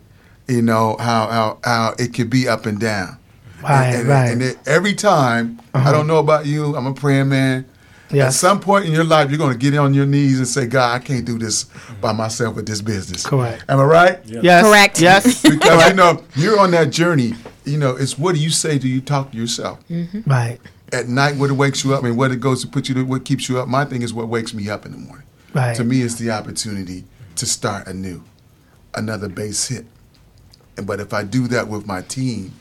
you know how how how it could be up and down. Right, and, and, right. and it, every time, I don't know about you. I'm a praying man. At some point in your life, you're going to get on your knees and say, God, I can't do this by myself with this business. Correct. Am I right? Yes. Correct. Yes. Because, you know, you're on that journey. You know, it's what do you say? Do you talk to yourself? Mm-hmm. right. At night, what it wakes you up and what it goes to put you to, what keeps you up. My thing is what wakes me up in the morning. Right. To me, it's the opportunity to start anew, another base hit. And But if I do that with my team,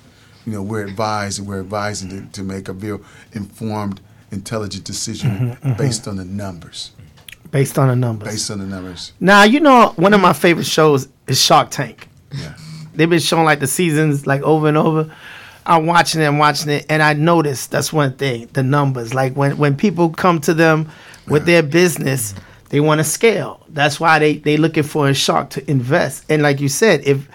you know, we're advised and we're advising to, to make a real informed, intelligent decision mm-hmm, mm-hmm. based on the numbers. Based on the numbers. Based on the numbers. Now you know one of my favorite shows is Shark Tank. Yeah. They've been showing like the seasons like over and over. I'm watching it, I'm watching it, and I noticed that's one thing, the numbers. Like when, when people come to them with their business, they want to scale. That's why they they looking for a shark to invest. And like you said, if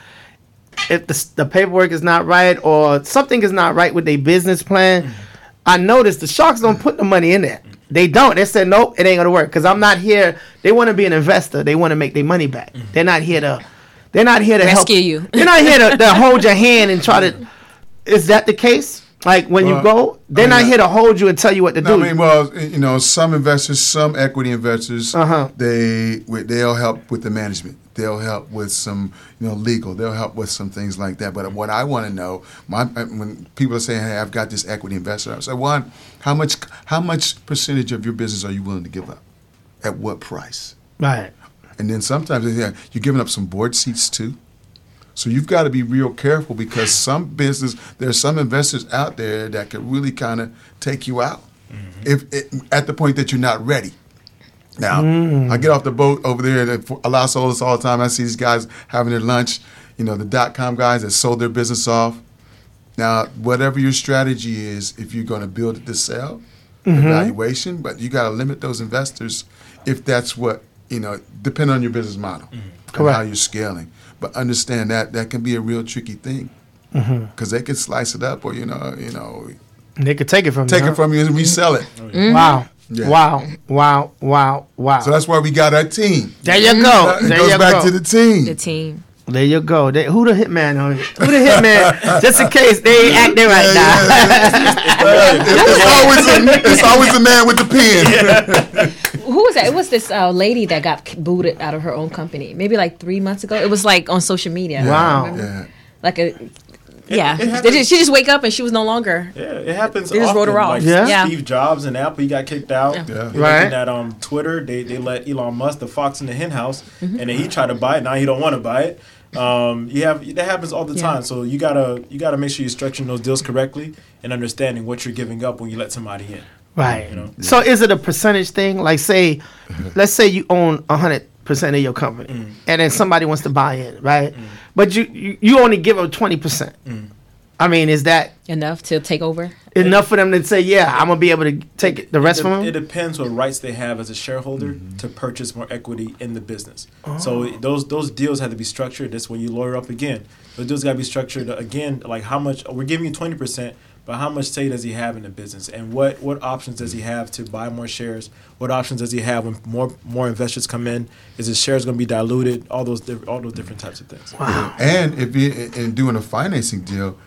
if the, the paperwork is not right or something is not right with their business plan, mm-hmm. I noticed the sharks don't put the money in there. They don't. They said nope, it ain't gonna work because I'm not here. They want to be an investor. They want to make their money back. They're not here to. They're not here to help Rescue you. They're not here to, to hold your hand and try to. Is that the case? Like when you go, they're I not here to hold you and tell you what to No, do. I mean, well, you know, some investors, some equity investors, Uh-huh. they they'll help with the management They'll help with some, you know, legal. They'll help with some things like that. But what I want to know, my uh, when people are saying, "Hey, I've got this equity investor," I say, "One, how much how much percentage of your business are you willing to give up? At what price?" Right. And then sometimes yeah, you're giving up some board seats too. So you've got to be real careful because some business, there's some investors out there that could really kind of take you out mm-hmm. if it, at the point that you're not ready. Now, mm. I get off the boat over there at Las Olas all the time. I see these guys having their lunch. You know, the dot com guys that sold their business off. Now, whatever your strategy is, if you're going to build it to sell, evaluation, mm-hmm. but you got to limit those investors if that's what you know. Depend on your business model mm-hmm. and how you're scaling. But understand that that can be a real tricky thing mm-hmm. because they can slice it up, or you know, you know, They could take it from take you. it from you and resell it. Oh, wow. Yeah. Wow. Wow. Wow. Wow. So that's why we got our team. there you go. It There goes you back go. to the team. The team. there you go. They, who the hitman on it? Who the hitman? Just in case they ain't acting right now. it's, always a, it's always a man with the pen. Who was that? It was this uh, lady that got booted out of her own company. Maybe like three months ago. It was like on social media. Wow. Yeah. Like a. Yeah, it They just- she just wake up and she was no longer. Yeah, it happens. They just often. wrote her off. Like Yeah. Yeah. Steve Jobs and Apple, he got kicked out. Yeah. Yeah. You're Right. Looking at um Twitter, they they let Elon Musk, the fox in the hen house, Mm-hmm. and then he tried to buy it. Now he don't want to buy it. Um, you have that happens all the Yeah. time. So you gotta you gotta make sure you're structuring those deals correctly and understanding what you're giving up when you let somebody in. Right. You know? So is it a percentage thing? Like say, let's say you own a hundred percent of your company, Mm. and then somebody wants to buy in, right? But you, you you only give them twenty percent. Mm. I mean, is that Enough to take over. enough for them to say, yeah, I'm gonna be able to take it- the rest it, from it depends what rights they have as a shareholder to purchase more equity in the business. So Oh. those those deals have to be structured. That's when you lawyer up again. Those deals got to be structured again. Like how much we're giving you twenty percent, but how much say does he have in the business, and what what options does he have to buy more shares? What options does he have when more more investors come in? Is his shares going to be diluted? All those diff- all those different types of things. Wow. And if you in doing a financing deal,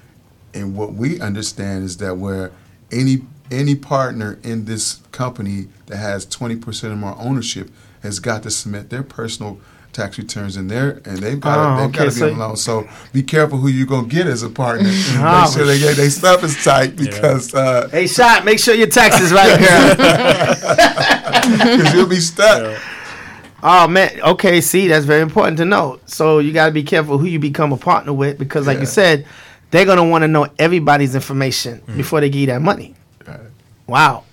and what we understand is that where any any partner in this company that has twenty percent or more ownership has got to submit their personal tax returns in there, and they've got Oh, to, they've got to be so- on loan. So be careful who you're gonna get as a partner. Oh, Make sure they get their stuff is tight because uh, Hey, shot, make sure your taxes right, girl. because you'll be stuck. Oh man, okay. See, that's very important to know. So you got to be careful who you become a partner with because, like you said, they're gonna want to know everybody's information before they give you that money. Right. Wow,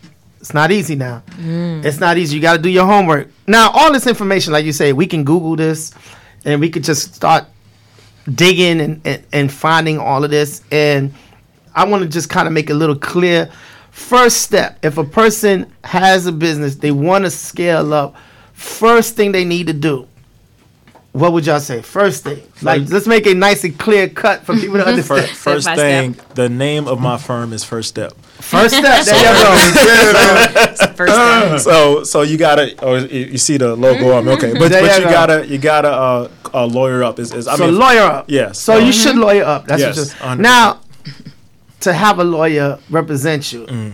it's not easy now. Mm. It's not easy. You got to do your homework. Now, all this information, like you say, we can Google this, and we could just start digging and, and, and finding all of this. And I want to just kind of make a little clear. First step, if a person has a business, they want to scale up, first thing they need to do, what would y'all say? First thing. Like, let's make it nice and clear cut for people to understand. First, first by thing, the name of my firm is First Step. First step, there you go. First time. so so you gotta or you you see the logo on me okay but, There but you you go. gotta you gotta uh, uh lawyer up is, is I so mean lawyer up. yes. So you should lawyer up. That's Yes, what you're 100%. Now, to have a lawyer represent you, Mm.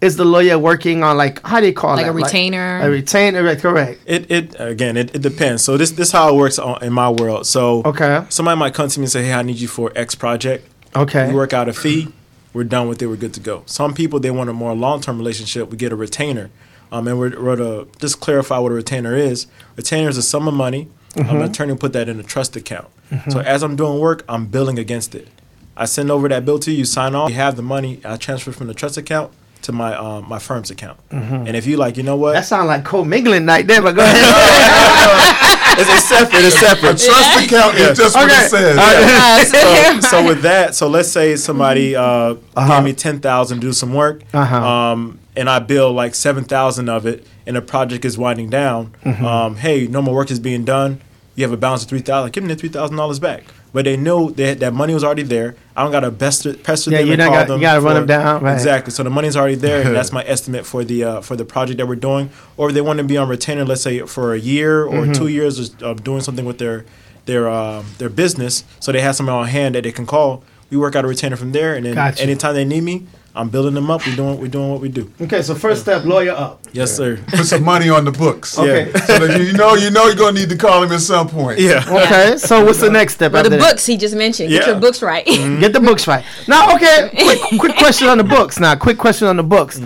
is the lawyer working on like how do you call it? Like that? a retainer? a retainer, right, correct? it it again it, it depends so this this how it works on, in my world so Okay. somebody might come to me and say hey I need you for X project Okay. we work out a fee we're done with it we're good to go some people they want a more long term relationship we get a retainer um and we're, we're to just clarify what a retainer is retainer is a sum of money Mm-hmm. um, an attorney will put that in a trust account so as I'm doing work I'm billing against it I send over that bill to you, you sign off, you have the money, I transfer from the trust account to my um, my firm's account. And if you like, you know what? Mm-hmm. That sounds like co-mingling night there, but go ahead. it's, it's separate, it's separate. Trust account is just what Okay. it says. Uh, so, so with that, so let's say somebody uh, Uh-huh. gave me ten thousand to do some work, Uh-huh. um, and I bill like seven thousand of it, and the project is winding down. Mm-hmm. Um, hey, no more work is being done. You have a balance of three thousand. Give me the three thousand dollars back. But they know that that money was already there. I don't got to pester, pester Yeah, them you don't call got- them. you gotta run them down, right. Exactly. So the money's already there, and that's my estimate for the uh, for the project that we're doing. Or if they want to be on retainer, let's say for a year or Mm-hmm. two years of doing something with their their um, their business, so they have someone on hand that they can call. We work out a retainer from there, and then Gotcha. anytime they need me, I'm building them up. We're doing we're doing what we do. Okay, so first step, lawyer up. Yes, sir. Put some money on the books. Okay. So that you know you know you're gonna need to call him at some point. Yeah. Okay, so what's the next step Well, after the that? books he just mentioned. Yeah. Get Yeah. your books right. Get the books right. Now, okay, quick, quick question on the books. Now, quick question on the books.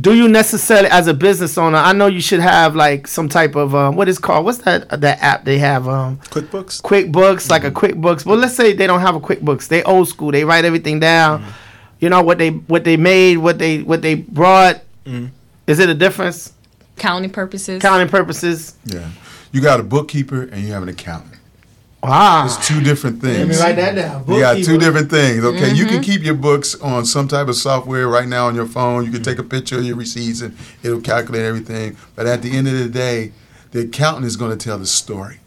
Do you necessarily, as a business owner, I know you should have like some type of um, what is called what's that that app they have um, QuickBooks. QuickBooks, like a QuickBooks. Well, let's say they don't have a QuickBooks. They old school. They write everything down. You know what they what they made, what they what they brought. Mm-hmm. Is it a difference? Counting purposes. Counting purposes. Yeah. You got a bookkeeper and you have an accountant. Wow. It's two different things. Let me write that down. You got two different things. Okay, you can mm-hmm. keep your books on some type of software right now on your phone. You can take a picture of your receipts and it'll calculate everything. But at the end of the day, the accountant is going to tell the story.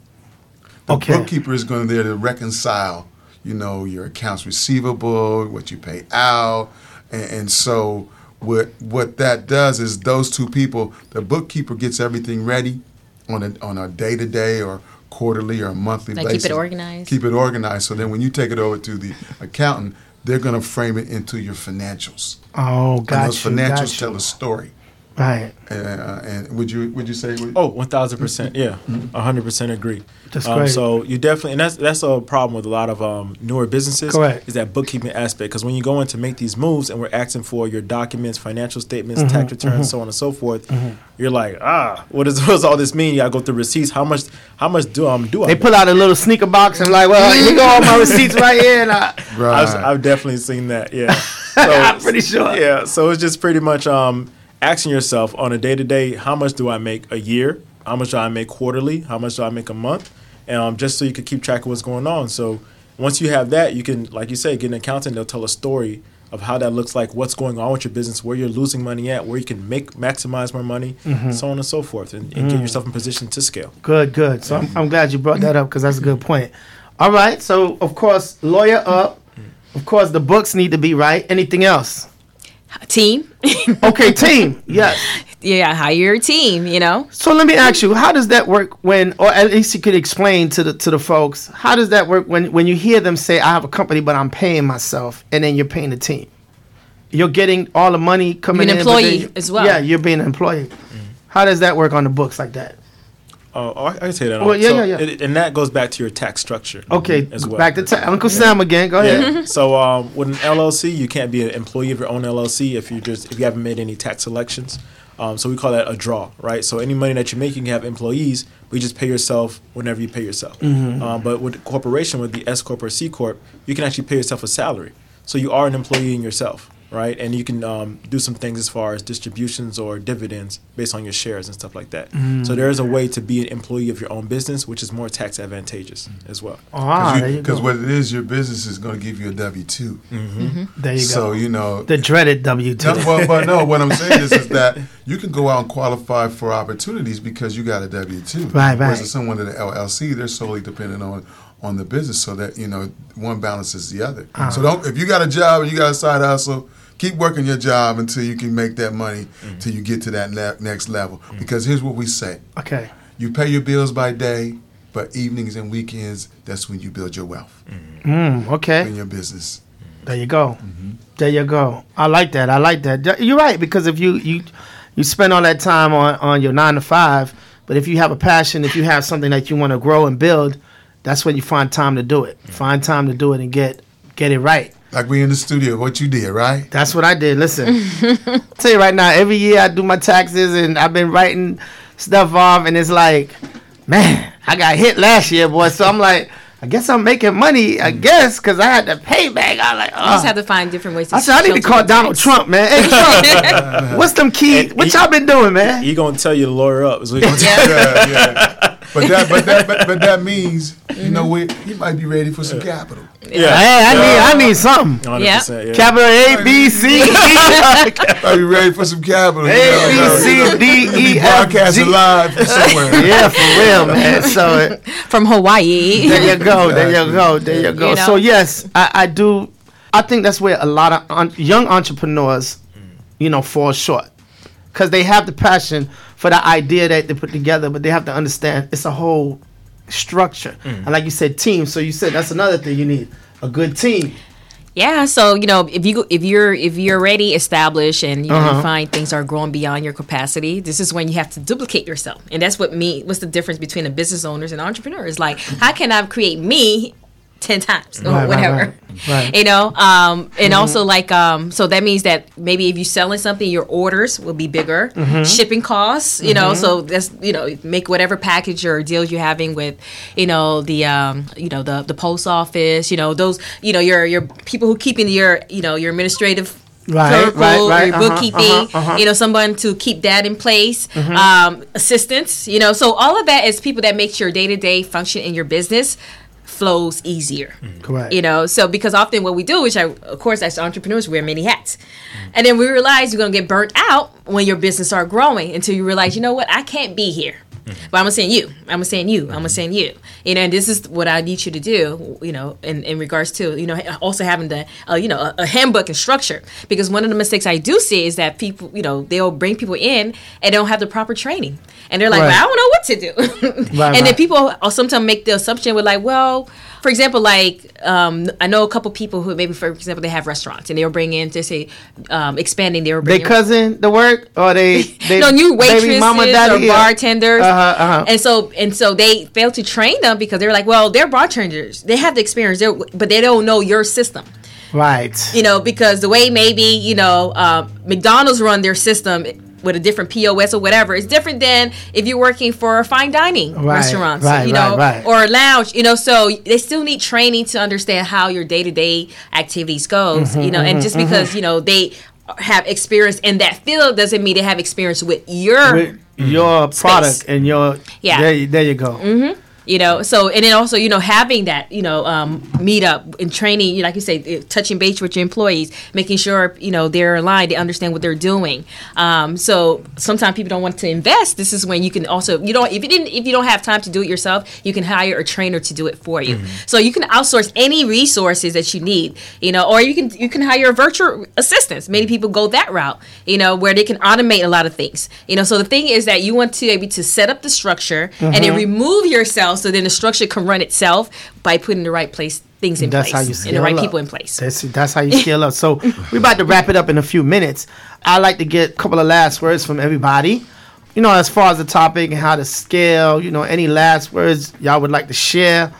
The Okay. bookkeeper is going to there to reconcile, you know, your accounts receivable, what you pay out, and, and so what what that does is those two people, the bookkeeper gets everything ready on a on a day to day or quarterly or monthly Like keep it basis. organized. Keep it organized. So then when you take it over to the accountant, they're going to frame it into your financials. Oh, and got those you. financials got tell a story. Right. Uh, and would you would you say? Oh, one thousand percent. Yeah, hundred percent agree. That's um, great. So you definitely, and that's that's a problem with a lot of um, newer businesses. Correct. Is that bookkeeping aspect? Because when you go in to make these moves, and we're asking for your documents, financial statements, Mm-hmm, tax returns, so on and so forth, you're like, ah, what does what does all this mean? You gotta go through receipts. How much? How much do um do I? They pull out a little sneaker box and like, well, here go all my receipts right here. And I, Right. I've, I've definitely seen that. Yeah, so, I'm pretty sure. Yeah, so it's just pretty much um, asking yourself on a day to day, how much do I make a year? How much do I make quarterly? How much do I make a month? And um, just so you can keep track of what's going on. So once you have that, you can, like you say, get an accountant. They'll tell a story of how that looks like, what's going on with your business, where you're losing money at, where you can make maximize more money, Mm-hmm. so on and so forth, and, and get yourself in position to scale. good, good. So I'm, I'm glad you brought that up because that's a good point. All right. So of course, lawyer up. Of course, the books need to be right. Anything else? Team. Okay, team. Yes. yeah, hire your team. You know. So let me ask you, how does that work when, or at least you could explain to the to the folks, how does that work when when you hear them say, "I have a company, but I'm paying myself," and then you're paying the team? You're getting all the money coming You're an in, then employee as well. Yeah, you're being an employee. Mm-hmm. How does that work on the books like that? Oh, oh, I I can say that. Well, yeah, so yeah, yeah. It, and that goes back to your tax structure. Okay, as well. back to ta- Uncle Sam again. Go ahead. Yeah. so um, with an LLC, you can't be an employee of your own LLC if you just if you haven't made any tax elections. Um, so we call that a draw, right? So any money that you make, you can have employees, but you just pay yourself whenever you pay yourself. Mm-hmm. Um, but with a corporation, with the S corp or C corp, you can actually pay yourself a salary. So you are an employee in yourself, right? And you can um, do some things as far as distributions or dividends based on your shares and stuff like that. Mm. So there is a way to be an employee of your own business, which is more tax advantageous as well. Ah, there you Because go. what it is, your business is going to give you a W two. There you go. So you know. the dreaded W two. No, well, but no, what I'm saying is, is that you can go out and qualify for opportunities because you got a W two. Right, right. Versus someone at an LLC, they're solely dependent on on the business, so that you know one balances the other. Uh-huh. So don't if you got a job and you got a side hustle, keep working your job until you can make that money till you get to that le- next level. Because here's what we say: Okay. you pay your bills by day, but evenings and weekends, that's when you build your wealth Mm, okay. in your business. There you go. Mm-hmm. There you go. I like that. I like that. You're right because if you you you spend all that time on on your nine to five, but if you have a passion, if you have something that you want to grow and build, that's when you find time to do it. Find time to do it and get get it right. Like we in the studio, what you did, right? That's what I did. Listen, tell you right now, every year I do my taxes and I've been writing stuff off, and it's like, man, I got hit last year, boy. So I'm like, I guess I'm making money. I mm. guess because I had to pay back. I was like, You just oh. have to find different ways to I said I need to shelter call Donald tax. Trump, man. Hey, Trump, what's them key? And What he- y'all been doing, man? He gonna tell you to lawyer up. Is what gonna tell you. yeah, yeah. But that, but that, but, but that means you mm-hmm. know what? He might be ready for some capital. Hey, I need, I need something. 100%, yeah. Capital A B C E Are you ready for some capital. you A know, B you know. C D He E be F broadcasting G. live from somewhere. Yeah, for real, man. So uh, from Hawaii. there you go, there you go, there you go. You know? So yes, I, I do. I think that's where a lot of un- young entrepreneurs, you know, fall short because they have the passion for the idea that they put together, but they have to understand it's a whole structure. And like you said, team. So you said that's another thing you need a good team. Yeah, so you know, if you if you're if you're already established and you, Uh-huh. you find things are growing beyond your capacity, this is when you have to duplicate yourself, and that's what me. What's the difference between a business owners and entrepreneurs? Like, how can I create me ten times or Right, whatever? right, right. You know, um, and also like, um, so that means that maybe if you're selling something, your orders will be bigger, Mm-hmm. shipping costs. You know, so that's you know, make whatever package or deals you're having with, you know, the um, you know, the the post office. You know, those, you know, your your people who keeping your, you know, your administrative. Right, clerical right, right, your uh-huh, bookkeeping, uh-huh, uh-huh. you know, someone to keep that in place, Mm-hmm. um, assistants, you know, so all of that is people that makes your day to day function in your business flows easier. Mm-hmm. Correct. You know, so because often what we do, which I, of course, as entrepreneurs, wear many hats, mm-hmm. and then we realize you're gonna get burnt out when your business start growing until you realize, you know what, I can't be here. But I'm gonna send you. I'm gonna send you. I'm gonna send you. You know, and this is what I need you to do. You know, in, in regards to you know also having the uh, you know a, a handbook and structure because one of the mistakes I do see is that people you know they'll bring people in and don't have the proper training and they're like, Right. well, I don't know what to do. Right, and then people sometimes make the assumption with like, well, for example, like um, I know a couple people who maybe, for example, they have restaurants and they will bring in to say um, expanding. They were They bringing cousin the work or they, they no new waitresses mama, or daddy, yeah. bartenders, Uh-huh, uh-huh. and so and so they fail to train them because they're like, well, they're bartenders, they have the experience, they're, but they don't know your system Right. you know, because the way maybe you know uh, McDonald's run their system with a different POS or whatever It's different than if you're working for a fine dining Right, restaurants, right, you know, right, right. or a lounge, you know. So they still need training to understand how your day to day activities goes, Mm-hmm, you know. And mm-hmm, just because mm-hmm. you know they have experience in that field doesn't mean they have experience with your With your product and your Yeah. There, there you go. Mm-hmm. You know so and then also you know having that you know um, meet up and training you like you say uh, touching base with your employees making sure you know they're aligned they understand what they're doing. Um, so sometimes people don't want to invest. This is when you can also you don't if you didn't if you don't have time to do it yourself you can hire a trainer to do it for you. So you can outsource any resources that you need you know or you can you can hire a virtual assistants. Many people go that route you know where they can automate a lot of things. You know so the thing is that you want to be able to set up the structure and then remove yourself so then the structure can run itself by putting the right place things in That's place how you and the right up. people in place That's that's how you scale up. So we're about to wrap it up in a few minutes. I'd like to get a couple of last words from everybody. You know, as far as the topic and how to scale, you know, any last words y'all would like to share.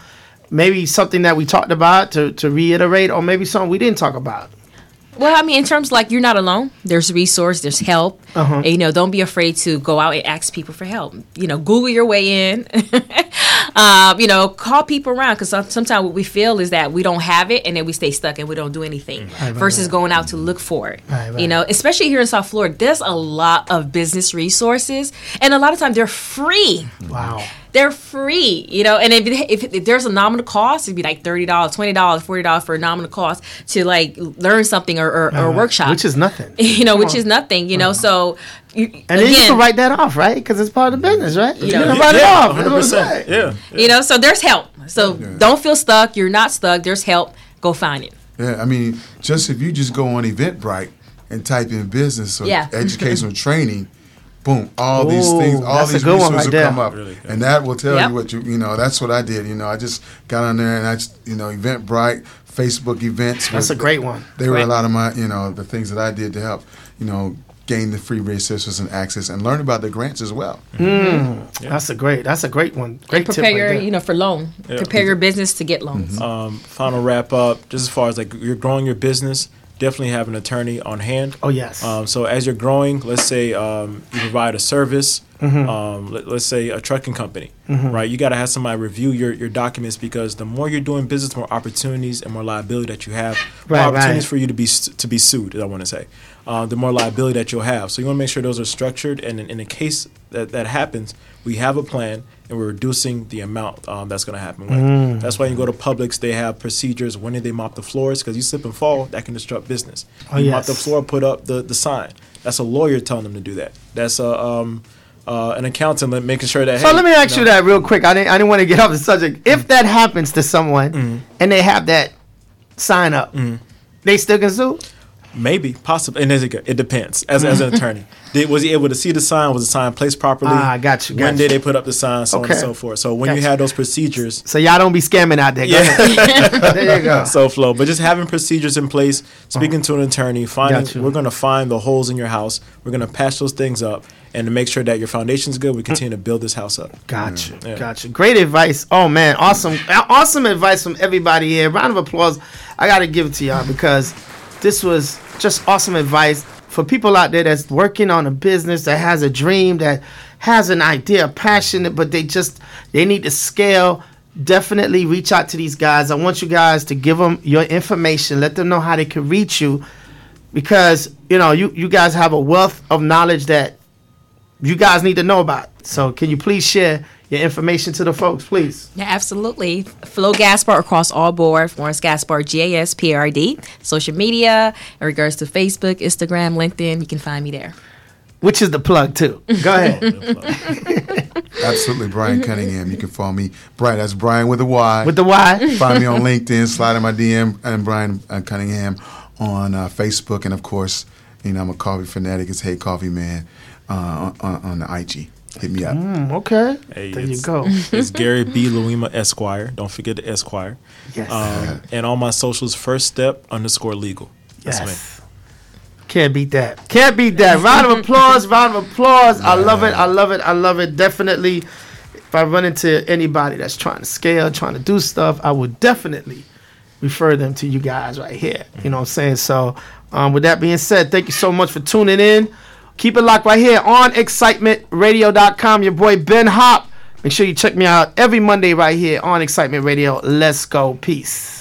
Maybe something that we talked about to, to reiterate, or maybe something we didn't talk about. Well, I mean, in terms like you're not alone. There's resource. There's help. Uh-huh. And, you know, don't be afraid to go out and ask people for help. You know, Google your way in. um, you know, call people around because sometimes what we feel is that we don't have it and then we stay stuck and we don't do anything. Mm. right, versus right. going out to look for it. Right, right. You know, especially here in South Florida, there's a lot of business resources, and a lot of times they're free Wow. they're free, you know. And if, if, if there's a nominal cost, it'd be like thirty dollars, twenty dollars, forty dollars for a nominal cost to like learn something or, or, or uh-huh. workshop, Which is nothing. you know, which Come is nothing, you know. Uh-huh. So, you, And then you can write that off, right? Because it's part of the business, right? You know, can write it off. That's what 100%. saying. Yeah. you know, so there's help. So don't feel stuck. You're not stuck. There's help. Go find it. Yeah, I mean, just if you just go on Eventbrite and type in business or Yeah. educational training, boom, all these things, all these good resources right will there. come up, Really and that will tell Yep. you what you, you know. That's what I did. You know, I just got on there and I, just, you know, Eventbrite, Facebook events. That's were- a great one. They were a lot of my, you know, the things that I did to help, you know, gain the free resources and access and learn about the grants as well. That's a great. That's a great one. Great tip Prepare right your, there. you know, for loan. Yeah. Prepare your business to get loans. Um, final wrap up, just as far as like you're growing your business, definitely have an attorney on hand. Oh yes. Um, so as you're growing, let's say um, you provide a service, Mm-hmm. um, let, us say a trucking company, right? You got to have somebody review your, your documents because the more you're doing business, the more opportunities and more liability that you have. More Right, opportunities right. for you to be su- to be sued. I want to say, uh, the more liability that you'll have. So you want to make sure those are structured, and in, in the case that that happens, we have a plan and we're reducing the amount um, that's going to happen. Mm. That's why you go to Publix, they have procedures. When did they mop the floors? Because you slip and fall, that can disrupt business. Oh, you mop the floor, put up the, the sign. That's a lawyer telling them to do that. That's a um, uh, an accountant making sure that. So hey, let me ask you know, that real quick. I didn't. I didn't want to get off the subject. If that happens to someone Mm-hmm. and they have that sign up, they still can sue. Maybe, possibly, and a- it depends. As, as an attorney, did, was he able to see the sign? Was the sign placed properly? Ah, got you, got when you. did they put up the sign? So on and so forth. So when Got you had those procedures, So y'all don't be scamming out there. Ahead. there you go. so flow. But just having procedures in place, speaking to an attorney, finding we're going to find the holes in your house. We're going to patch those things up, and to make sure that your foundation's good, we continue to build this house up. Gotcha. Yeah. Gotcha. Great advice. Oh man, awesome, awesome advice from everybody here. Round of applause. I gotta give it to y'all because this was just awesome advice for people out there that's working on a business that has a dream that has an idea, passionate, but they just they need to scale. Definitely reach out to these guys. I want you guys to give them your information. Let them know how they can reach you because you know you you guys have a wealth of knowledge that you guys need to know about. So can you please share your information to the folks, please? Yeah, absolutely. Flo Gaspard across all board. Florence Gaspard, G A S P A R D. Social media, in regards to Facebook, Instagram, LinkedIn, you can find me there. Which is the plug too. Go ahead. Absolutely, Bryan Cunningham. You can follow me. Bryan, that's Bryan with a Y. With the Y. Find me on LinkedIn, slide in my DM, and Bryan uh, Cunningham on uh, Facebook, and of course, you know I'm a coffee fanatic. It's Hey Coffee Man uh, on, on the IG. Hit me up. Mm, okay. Hey, there you go. It's Gary B. Luima Esquire. Don't forget the Esquire. Yes. Um, and all my socials, first step underscore legal. That's me. yes. Can't beat that. Can't beat that. Round of applause. Round of applause. I love it. I love it. I love it. Definitely. If I run into anybody that's trying to scale, trying to do stuff, I would definitely refer them to you guys right here. You know what I'm saying? So, um, with that being said, thank you so much for tuning in. Keep it locked right here on excitementradio.com. Your boy Ben Hop. Make sure you check me out every Monday right here on Excitement Radio. Let's go. Peace.